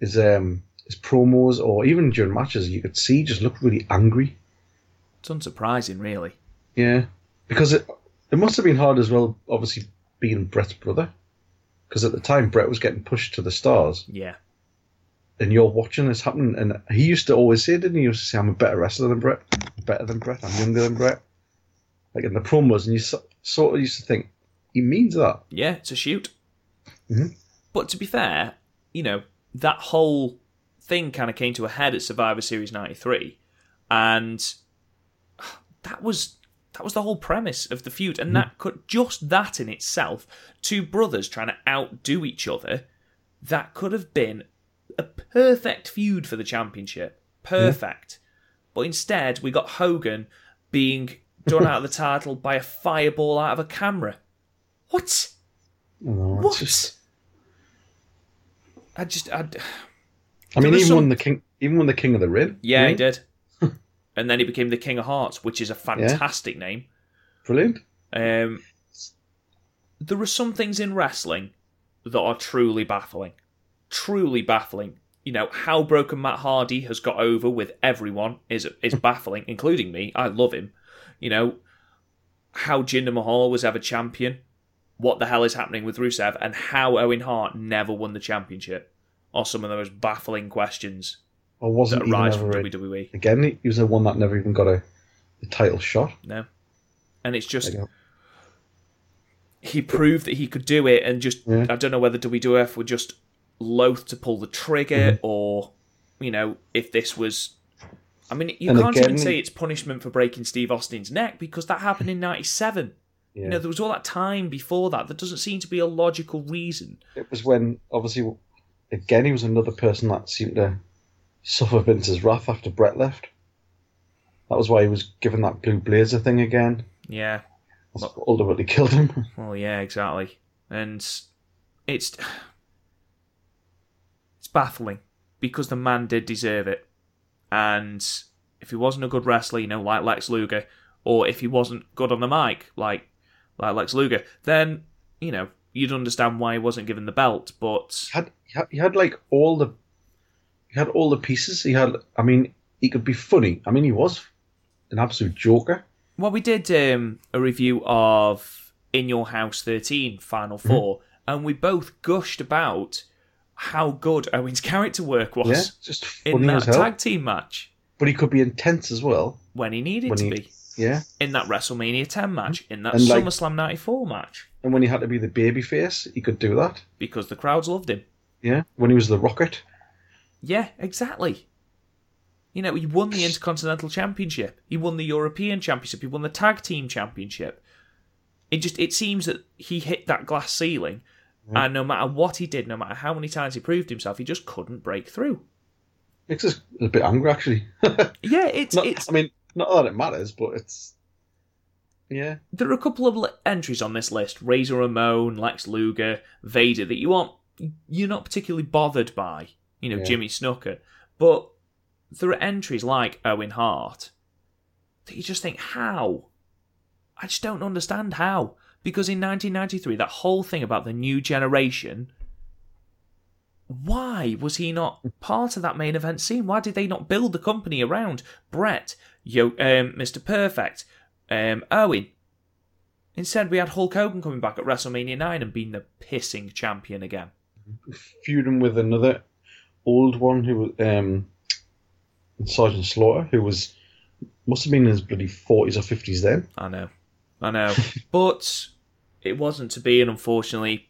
his um his promos or even during matches you could see he just looked really angry. It's unsurprising, really. Yeah, because it it must have been hard as well. Obviously being Bret's brother, because at the time Bret was getting pushed to the stars, Yeah, and you're watching this happen. And he used to always say, didn't he? He used to say, "I'm a better wrestler than Bret, better than Bret. I'm younger than Bret." Like in the promos, and you so, sort of used to think he means that. yeah, it's a shoot. Mhm. But to be fair, you know that whole thing kind of came to a head at Survivor Series '93, and that was that was the whole premise of the feud, and that could just that in itself, two brothers trying to outdo each other, that could have been a perfect feud for the championship, perfect. But instead, we got Hogan being done out of the title by a fireball out of a camera. What? It's What? just- I just, I, I mean, even some- when the king, even when the King of the Ring, yeah, he did. and then he became the King of Harts, which is a fantastic name. brilliant. Um, there are some things in wrestling that are truly baffling. Truly baffling. You know, how broken Matt Hardy has got over with everyone is is baffling, including me. I love him. You know, how Jinder Mahal was ever champion, what the hell is happening with Rusev, and how Owen Hart never won the championship are some of the most baffling questions Or that wasn't even arise from WWE. again. He was the one that never even got a, a title shot. No. And it's just he proved that he could do it, and just Yeah. I don't know whether WWF were just loath to pull the trigger, Mm-hmm. or you know, if this was. I mean, you And can't even say it's punishment for breaking Steve Austin's neck because that happened in '97. Yeah. You know, there was all that time before that. There doesn't seem to be a logical reason. It was when obviously again he was another person that seemed to suffer Vince's wrath after Bret left. That was why he was given that blue blazer thing again. Yeah. That's what ultimately killed him. Well, yeah, exactly. And it's baffling because the man did deserve it. And if he wasn't a good wrestler, you know, like Lex Luger, or if he wasn't good on the mic, like like Lex Luger, then you know you'd understand why he wasn't given the belt. But He had, he had like all the he had all the pieces. He had I mean he could be funny. I mean he was an absolute joker. well, we did um, a review of In Your House 13 Final Mm-hmm. 4 and we both gushed about how good Owen's character work was Yeah, just in that tag team match. But he could be intense as well. when he needed When to he- be Yeah, in that WrestleMania 10 match, in that And, like- SummerSlam 94 match, and when he had to be the baby face, he could do that. because the crowds loved him. Yeah, when he was the Rocket. Yeah, exactly. You know, he won the Intercontinental Championship, he won the European Championship, he won the Tag Team Championship. It just it seems that he hit that glass ceiling, and no matter what he did, no matter how many times he proved himself, he just couldn't break through. Makes us a bit angry actually. Yeah, it's Not- it's I mean, not that it matters, but it's Yeah. There are a couple of entries on this list: Razor Ramon, Lex Luger, Vader that you aren't you're not particularly bothered by. You know, Yeah. Jimmy Snuka, but there are entries like Owen Hart that you just think how. I just don't understand how. Because in 1993, that whole thing about the new generation, why was he not part of that main event scene? Why did they not build the company around Bret, Yo, um, Mr. Perfect, um, Owen? Instead, we had Hulk Hogan coming back at WrestleMania 9 and being the pissing champion again. Feuding with another old one who was um, Sergeant Slaughter, who was must have been in his bloody forties or fifties then. I know. I know. but it wasn't to be, and unfortunately,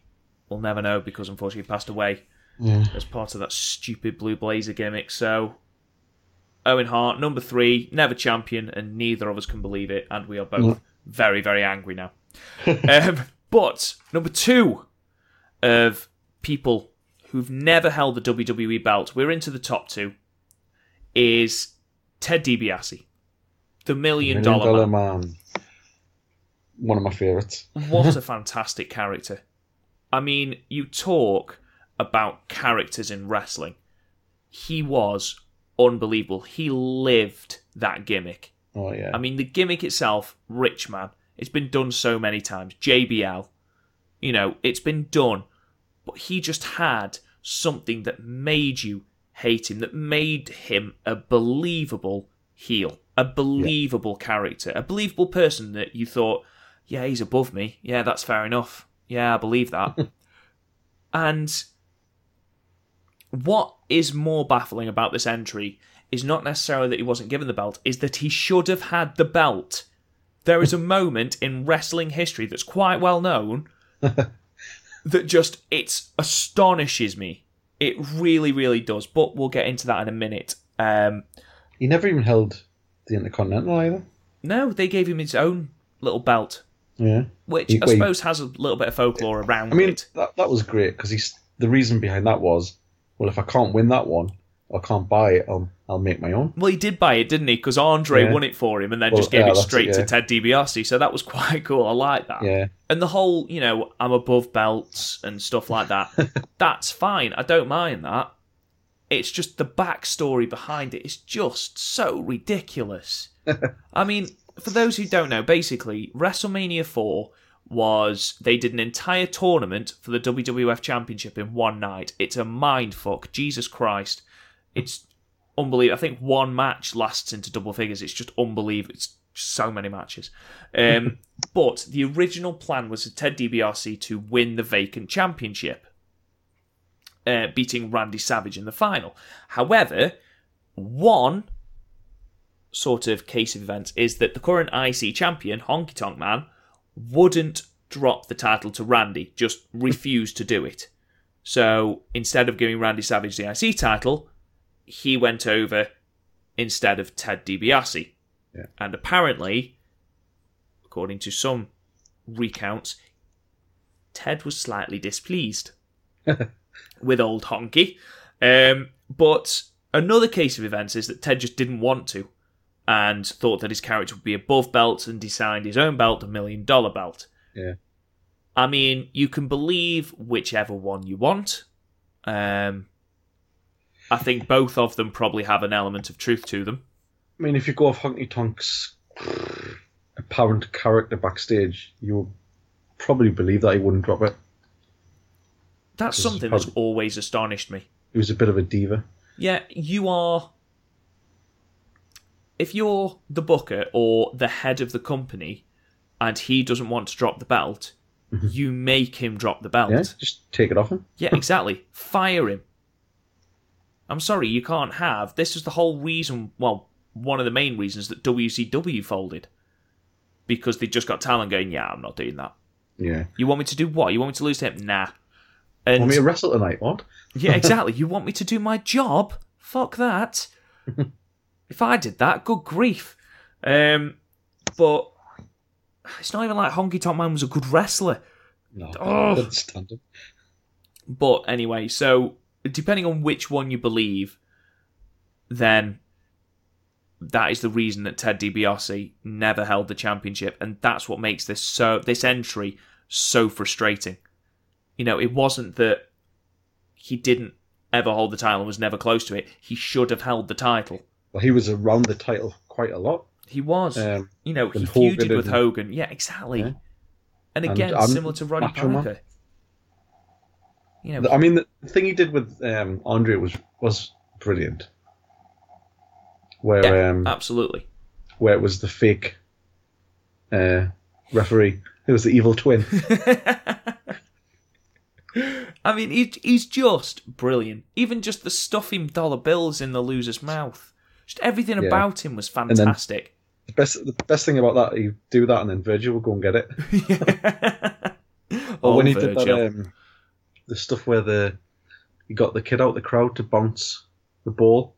we'll never know because unfortunately he passed away Yeah. as part of that stupid Blue Blazer gimmick. So, Owen Hart, number three, never champion, and neither of us can believe it, and we are both very, very angry now. um, but number two of people who've never held the WWE belt, we're into the top two, is Ted DiBiase, the million Million dollar Dollar man. Man. One of my favourites. What a fantastic character. I mean, you talk about characters in wrestling. He was unbelievable. He lived that gimmick. Oh yeah. I mean, the gimmick itself, Rich Man, it's been done so many times. JBL, you know, it's been done. But he just had something that made you hate him, that made him a believable heel, a believable character, a believable person that you thought, yeah, he's above me. Yeah, that's fair enough. Yeah, I believe that. and what is more baffling about this entry is not necessarily that he wasn't given the belt, is that he should have had the belt. There is a moment in wrestling history that's quite well known that just it astonishes me. It really, really does. But we'll get into that in a minute. Um, he never even held the Intercontinental either. no, they gave him his own little belt, Yeah. which He- I well, he- suppose has a little bit of folklore around I mean, it. that that was great because he's the reason behind that was, well, if I can't win that one, I can't buy it, I'll I'll make my own. Well, he did buy it, didn't he? Because Andre Yeah. won it for him and then Well, just gave yeah, it straight to. Ted DiBiase. So that was quite cool. I like that. Yeah. And the whole, you know, I'm above belts and stuff like that. that's fine. I don't mind that. It's just the backstory behind it is just so ridiculous. I mean, for those who don't know, basically, WrestleMania 4 was they did an entire tournament for the WWF Championship in one night. It's a mind fuck. Jesus Christ. It's unbelievable. I think one match lasts into double figures. It's just unbelievable. It's so many matches. Um, but the original plan was for Ted DiBiase to win the vacant championship, uh, beating Randy Savage in the final. However, one sort of case of events is that the current IC champion, Honky Tonk Man, wouldn't drop the title to Randy, just refused to do it. So instead of giving Randy Savage the IC title, he went over instead of Ted DiBiase. Yeah. And apparently, according to some recounts, Ted was slightly displeased with old Honky. Um, but another case of events is that Ted just didn't want to and thought that his character would be above belts and designed his own belt, a million dollar belt. Yeah. I mean, you can believe whichever one you want. Um, I think both of them probably have an element of truth to them. I mean, if you go off Honky Tonk's apparent character backstage, you probably believe that he wouldn't drop it. That's something that's always astonished me. He was a bit of a diva. Yeah, you are. If you're the booker or the head of the company and he doesn't want to drop the belt, mm-hmm. you make him drop the belt. Yeah, just take it off him. Yeah, exactly. Fire him. I'm sorry, you can't have. This is the whole reason, well, one of the main reasons that WCW folded. Because they just got talent going, yeah, I'm not doing that. Yeah. You want me to do what? You want me to lose to him? Nah. And Want me to wrestle tonight? What? yeah, exactly. You want me to do my job? Fuck that. if I did that, good grief. Um, but it's not even like Honky Tonk Man was a good wrestler. No. Oh. I couldn't him. But anyway, so depending on which one you believe, then that is the reason that Ted DiBiase never held the championship, and that's what makes this so this entry so frustrating. You know, it wasn't that he didn't ever hold the title and was never close to it. He should have held the title. Well, he was around the title quite a lot. He was. Um, you know, he Hogan feuded with and- Hogan. Yeah, exactly. Yeah. And And again, I'm similar to Roddy Macho Man. You know, I mean, the thing he did with um, Andre was was brilliant. Where yeah, um, absolutely. where it was the fake uh, referee, it was the evil twin. I mean, he, he's just brilliant. Even just the stuffing dollar bills in the loser's mouth. Just everything Yeah. about him was fantastic. the best the best thing about that, you do that and then Virgil will go and get it. Or oh, when he did that, um, the stuff where the he got the kid out the crowd to bounce the ball,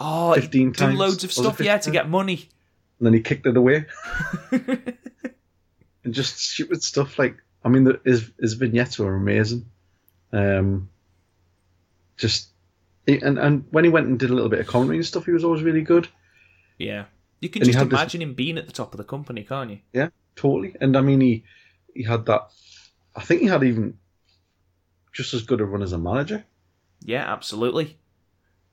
oh, he 15 did times. loads of stuff, yeah, to get money. and then he kicked it away, and just stupid stuff like I mean, the, his his vignettes were amazing. Um, just and and when he went and did a little bit of comedy and stuff, he was always really good. Yeah. You can And just had this- imagine him being at the top of the company, can't you? Yeah, totally. And I mean, he he had that. I think he had even just as good a run as a manager. Yeah, absolutely.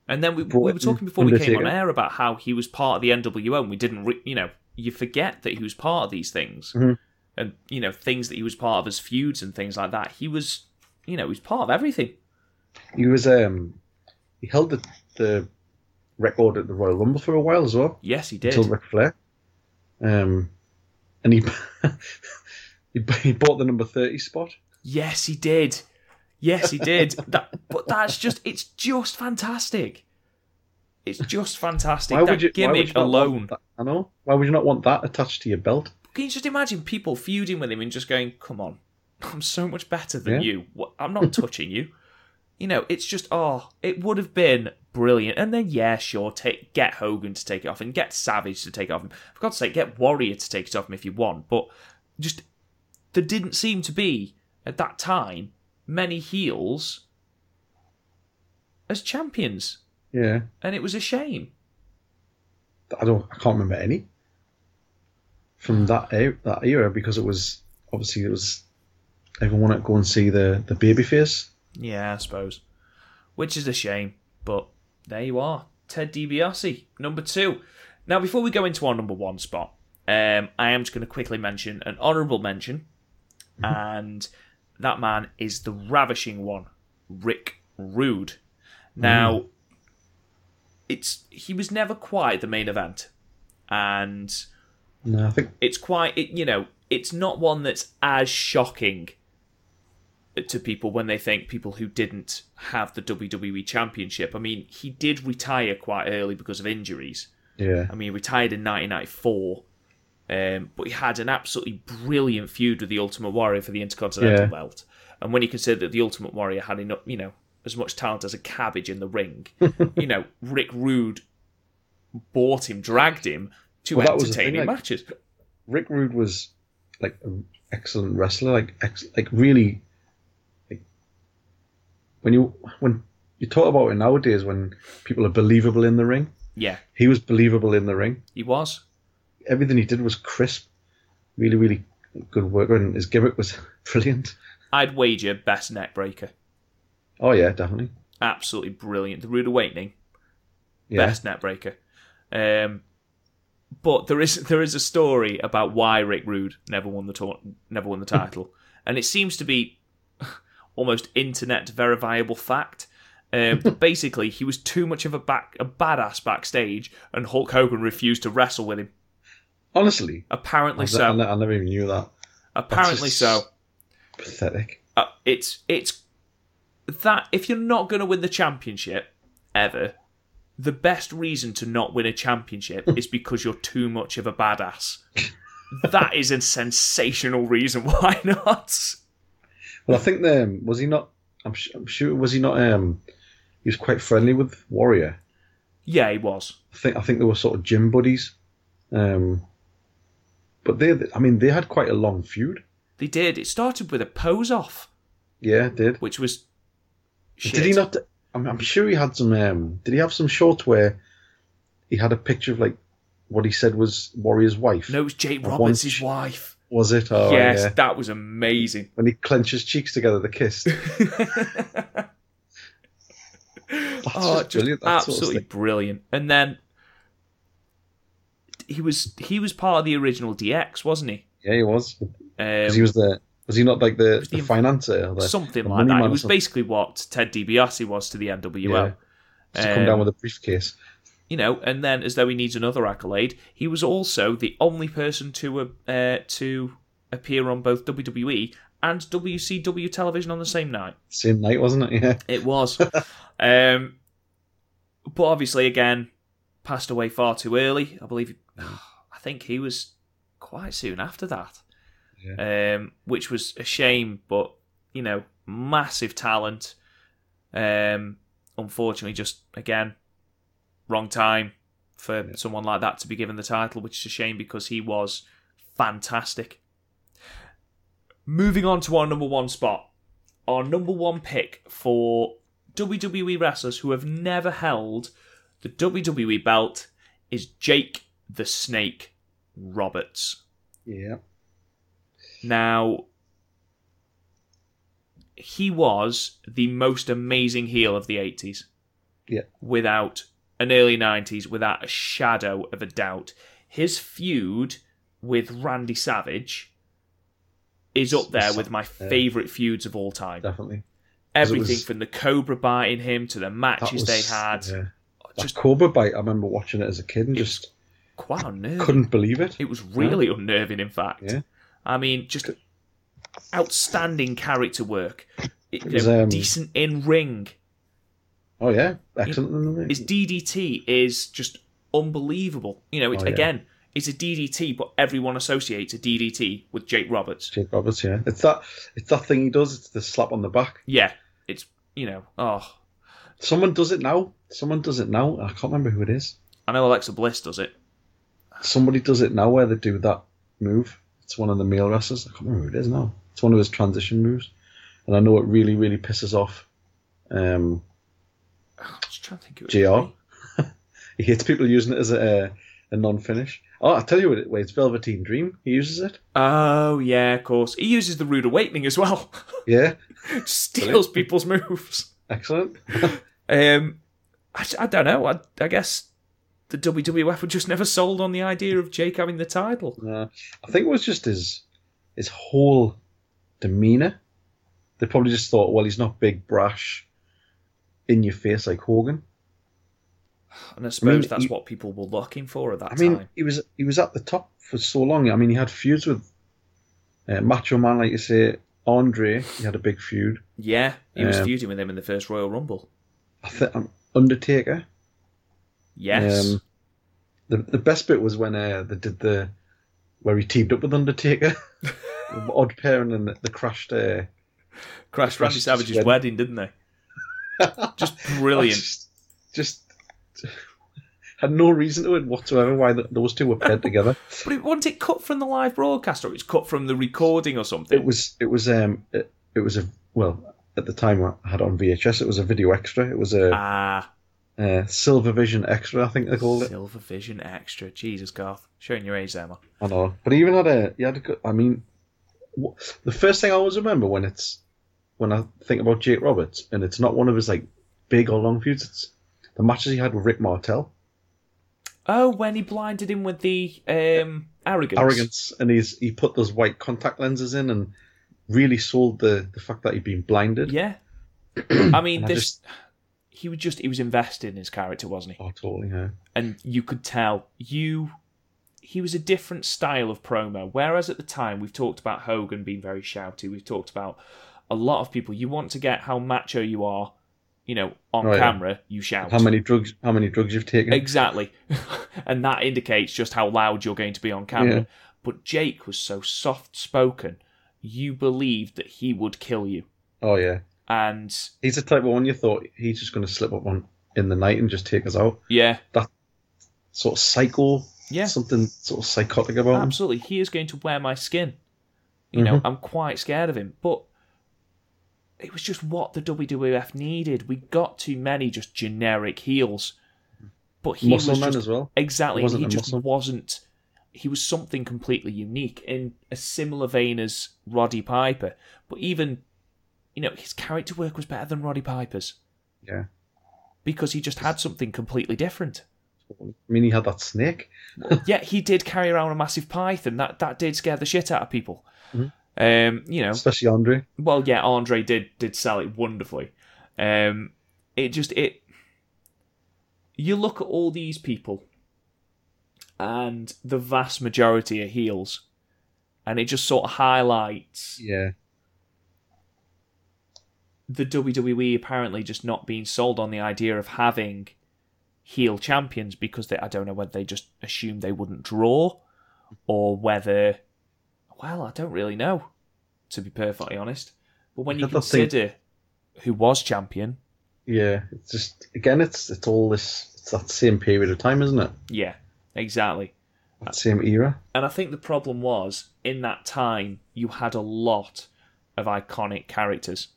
And then we, Brought we were talking before we came on air about how he was part of the NWO and we didn't, re- you know, you forget that he was part of these things. Mhm. And, you know, things that he was part of as feuds and things like that. He was, you know, he was part of everything. He was um he held the the record at the Royal Rumble for a while as well Yes, he did. until Ric Flair. Um, and he he, he bought the number thirty spot. Yes, he did. Yes, he did. that, but that's just, it's just fantastic. It's just fantastic. Why that would you? why would gimmick you alone. I know. Why would you not want that attached to your belt? Can you just imagine people feuding with him and just going, "Come on, I'm so much better than Yeah. you. I'm not touching you." You know, it's just oh, it would have been brilliant. And then yeah, sure, take get Hogan to take it off and get Savage to take it off him. For God's sake, get Warrior to take it off him if you want. But just there didn't seem to be at that time many heels as champions, Yeah, and it was a shame. I don't. I can't remember any from that era, that era because it was obviously it was everyone wanted to go and see the the babyface. Yeah, I suppose. Which is a shame, but there you are. Ted DiBiase, number two. Now, before we go into our number one spot, um, I am just going to quickly mention an honourable mention, and that man is the ravishing one, Rick Rude. Now, it's he was never quite the main event, and No, I think it's quite it, you know it's not one that's as shocking to people when they think people who didn't have the WWE championship. I mean, he did retire quite early because of injuries. yeah. I mean, he retired in 1994, um, but he had an absolutely brilliant feud with the Ultimate Warrior for the Intercontinental Yeah. Belt. And when you consider that the Ultimate Warrior had enough, you know, as much talent as a cabbage in the ring, you know, Rick Rude bought him, dragged him to Well, was thing, entertaining like- matches. Rick Rude was like an excellent wrestler, like ex- like really. When you when you talk about it nowadays, when people are believable in the ring, Yeah, he was believable in the ring. he was. Everything he did was crisp, really, really good work, and his gimmick was brilliant. I'd wager best neck breaker. Oh yeah, definitely. Absolutely brilliant. The Rude Awakening, Yeah, best neck breaker. Um, but there is there is a story about why Rick Rude never won the tour, never won the title, and it seems to be almost internet verifiable fact. Um, basically, he was too much of a back a badass backstage, and Hulk Hogan refused to wrestle with him. honestly, Apparently I, so. I, I never even knew that. Apparently so. Pathetic. uh, it's it's that if you're not going to win the championship ever, the best reason to not win a championship is because you're too much of a badass. that is a sensational reason why not. Well, I think um, was he not? I'm, sh- I'm sure was he not? Um, he was quite friendly with Warrior. Yeah, he was. I think I think they were sort of gym buddies. Um, but they, I mean, they had quite a long feud. They did. It started with a pose off, Yeah, it did. which was shit. Did he not? I'm, I'm sure he had some. Um, did he have some shorts where he had a picture of like what he said was Warrior's wife. No, it was Jake Roberts, wife. Was it? Oh, yes, yeah. that was amazing. When he clenched his cheeks together, they kissed. oh, just just brilliant, that sort of absolutely brilliant. And then he was he was part of the original DX, wasn't he? Yeah, he was. Um, he was the. Was he not like the, the, the- financier? Or the, something the like that. It was something? basically what Ted DiBiase was to the NWO. Yeah. to come Um, down with a briefcase. You know, and then as though he needs another accolade, he was also the only person to uh, uh, to appear on both WWE and WCW television on the same night. Same night, wasn't it? Yeah. It was, um, but obviously, again, passed away far too early. I believe, I think he was quite soon after that, um, which was a shame. But you know, massive talent. Um, unfortunately, just again, wrong time for someone like that to be given the title, which is a shame because he was fantastic. Moving on to our number one spot, our number one pick for WWE wrestlers who have never held the WWE belt is Jake the Snake Roberts. Yeah. Now, he was the most amazing heel of the 80s. Yeah. Without an early 90s, without a shadow of a doubt. His feud with Randy Savage is up there with my Yeah. favourite feuds of all time. Definitely. it Everything was- from the Cobra biting him to the That matches was- they had. Yeah. That Just Cobra bite, I remember watching it as a kid and just quite unnerving. couldn't believe it. It was really unnerving, in fact. Yeah. I mean, just outstanding character work. It- you was, um, decent in ring. Oh yeah, excellent. in the. His DDT is just unbelievable. You know, it's, Oh, yeah. again, it's a DDT, but everyone associates a DDT with Jake Roberts. Jake Roberts, yeah. It's that it's that thing he does, it's the slap on the back. Yeah, it's, you know, oh, Someone does it now. Someone does it now. I can't remember who it is. I know Alexa Bliss does it. Somebody does it now where they do that move. It's one of the male wrestlers. I can't remember who it is now. It's one of his transition moves. And I know it really, really pisses off um, I'm just trying to think who would he hates people using it as a, a non finish. Oh, I'll tell you what it wait, it's Velveteen Dream. He uses it. Oh, yeah, of course. He uses the Rude Awakening as well. Yeah. Steals people's moves. Excellent. Um, I, I don't know. I, I guess the WWF were just never sold on the idea of Jake having the title. I think it was just his his whole demeanor. They probably just thought, well, he's not big, brash, in your face like Hogan. And I suppose mean, that's he- what people were looking for at that I mean, time. he was he was at the top for so long. I mean, he had feuds with uh, Macho Man, like you say, Andre. He had a big feud. Yeah, he was Um, feuding with him in the first Royal Rumble. I think um, Undertaker. Yes. Um, the the best bit was when uh, they did the where he teamed up with Undertaker. Odd pairing and the, the crashed. Uh, Crashed Randy Savage's wedding. wedding, didn't they? Just brilliant. Just, just had no reason to it whatsoever why th those two were paired together. But it, wasn't it cut from the live broadcast or it's cut from the recording or something? It was it was um it, it was a well at the time I had it on VHS. It was a video extra. It was a, Ah, uh Silver Vision extra. I think they called it. Silver Vision Extra. Jesus, Garth. Showing your age there, man. I know, but even had a he had a. I mean, the first thing I always remember when it's when I think about Jake Roberts, and it's not one of his like big or long feuds. It's the matches he had with Rick Martel. Oh, when he blinded him with the um, arrogance. arrogance, and he's he put those white contact lenses in and really sold the the fact that he'd been blinded. Yeah. I mean, And I this. just- He was just. He was invested in his character, wasn't he? Oh, totally. Yeah. and you could tell you he was a different style of promo whereas at the time we've talked about hogan being very shouty we've talked about a lot of people you want to get how macho you are you know on Oh, yeah. camera you shout How many drugs? How many drugs you've taken? exactly and that indicates just how loud you're going to be on camera Yeah. but jake was so soft spoken you believed that he would kill you Oh yeah. and He's the type of one you thought he's just going to slip up on in the night and just take us out. yeah That Sort of psycho. Yeah. Something sort of psychotic about him. Absolutely, he is going to wear my skin. You know, Mm-hmm. I'm quite scared of him, but it was just what the WWF needed. We got too many just generic heels. but he Muscle was Man just, as well. exactly. He just muscle. wasn't. He was something completely unique in a similar vein as Roddy Piper, but even you know his character work was better than Roddy Piper's Yeah. because he just had something completely different. I mean, he had that snake. yeah, he did carry around a massive python. That that did scare the shit out of people. Mhm. Um, you know, Especially Andre. well, yeah, Andre did did sell it wonderfully. Um, it just it. You look at all these people, and the vast majority are heels, and it just sort of highlights Yeah. the WWE apparently just not being sold on the idea of having heel champions because they, I don't know whether they just assumed they wouldn't draw or whether, well, I don't really know, to be perfectly honest. But when you don't think- consider who was champion, Yeah. It's just again, it's it's all this. It's that same period of time, isn't it? yeah, exactly. That same era. And I think the problem was in that time you had a lot of iconic characters.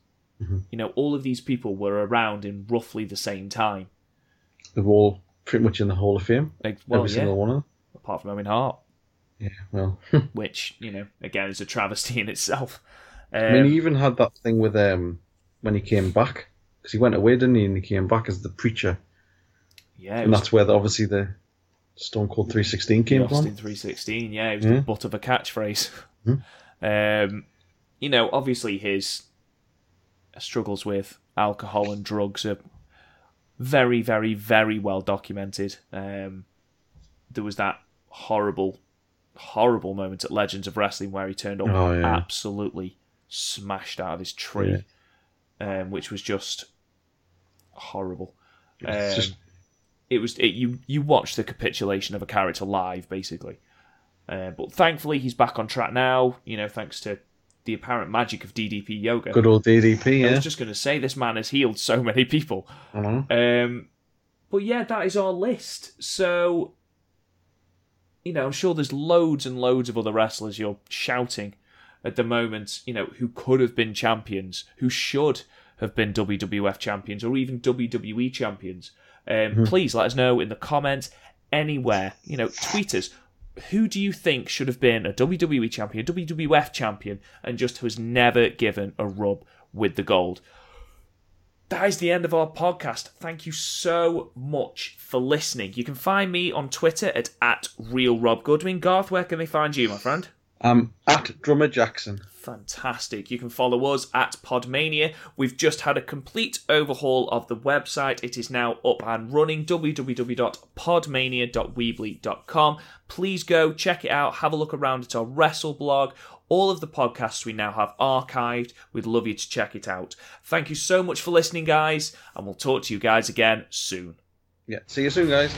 Mhm. You know, all of these people were around in roughly the same time. They're all pretty much in the Hall of Fame. Like, well, Every yeah, single one of them. apart from Owen Hart. Yeah. Well, which you know again is a travesty in itself. Um, I mean, he even had that thing with um when he came back because he went away, didn't he? And he came back as the preacher, yeah, and was that's where the, obviously the Stone Cold three sixteen came Austin from. three sixteen. Yeah, it was Yeah. the butt of a catchphrase. Mhm. Um, you know, obviously his struggles with alcohol and drugs are very, very, very well documented. Um, there was that horrible, horrible moment at Legends of Wrestling where he turned up Oh, yeah. absolutely smashed out of his tree, um, which was just horrible. Um, just it was it, you you watch the capitulation of a character live basically uh, but thankfully he's back on track now you know thanks to the apparent magic of ddp yoga good old DDP. i Yeah. was just going to say this man has healed so many people I know. um, but yeah that is our list so you know i'm sure there's loads and loads of other wrestlers you're shouting at the moment you know who could have been champions who should have been wwf champions or even wwe champions. Um, please let us know in the comments anywhere you know tweet us. Who do you think should have been a WWE champion, a WWF champion, and just has never given a rub with the gold? That is the end of our podcast. Thank you so much for listening. You can find me on Twitter at, at RealRobGoodwin. Garth, where can they find you, my friend? Um, at Drummer Jackson. Fantastic. You can follow us at Podmania. We've just had a complete overhaul of the website. It is now up and running www.podmania.weebly.com. Please go check it out, have a look around at our Wrestle blog. All of the podcasts we now have archived. We'd love you to check it out. Thank you so much for listening, guys, and we'll talk to you guys again soon. Yeah. See you soon, guys.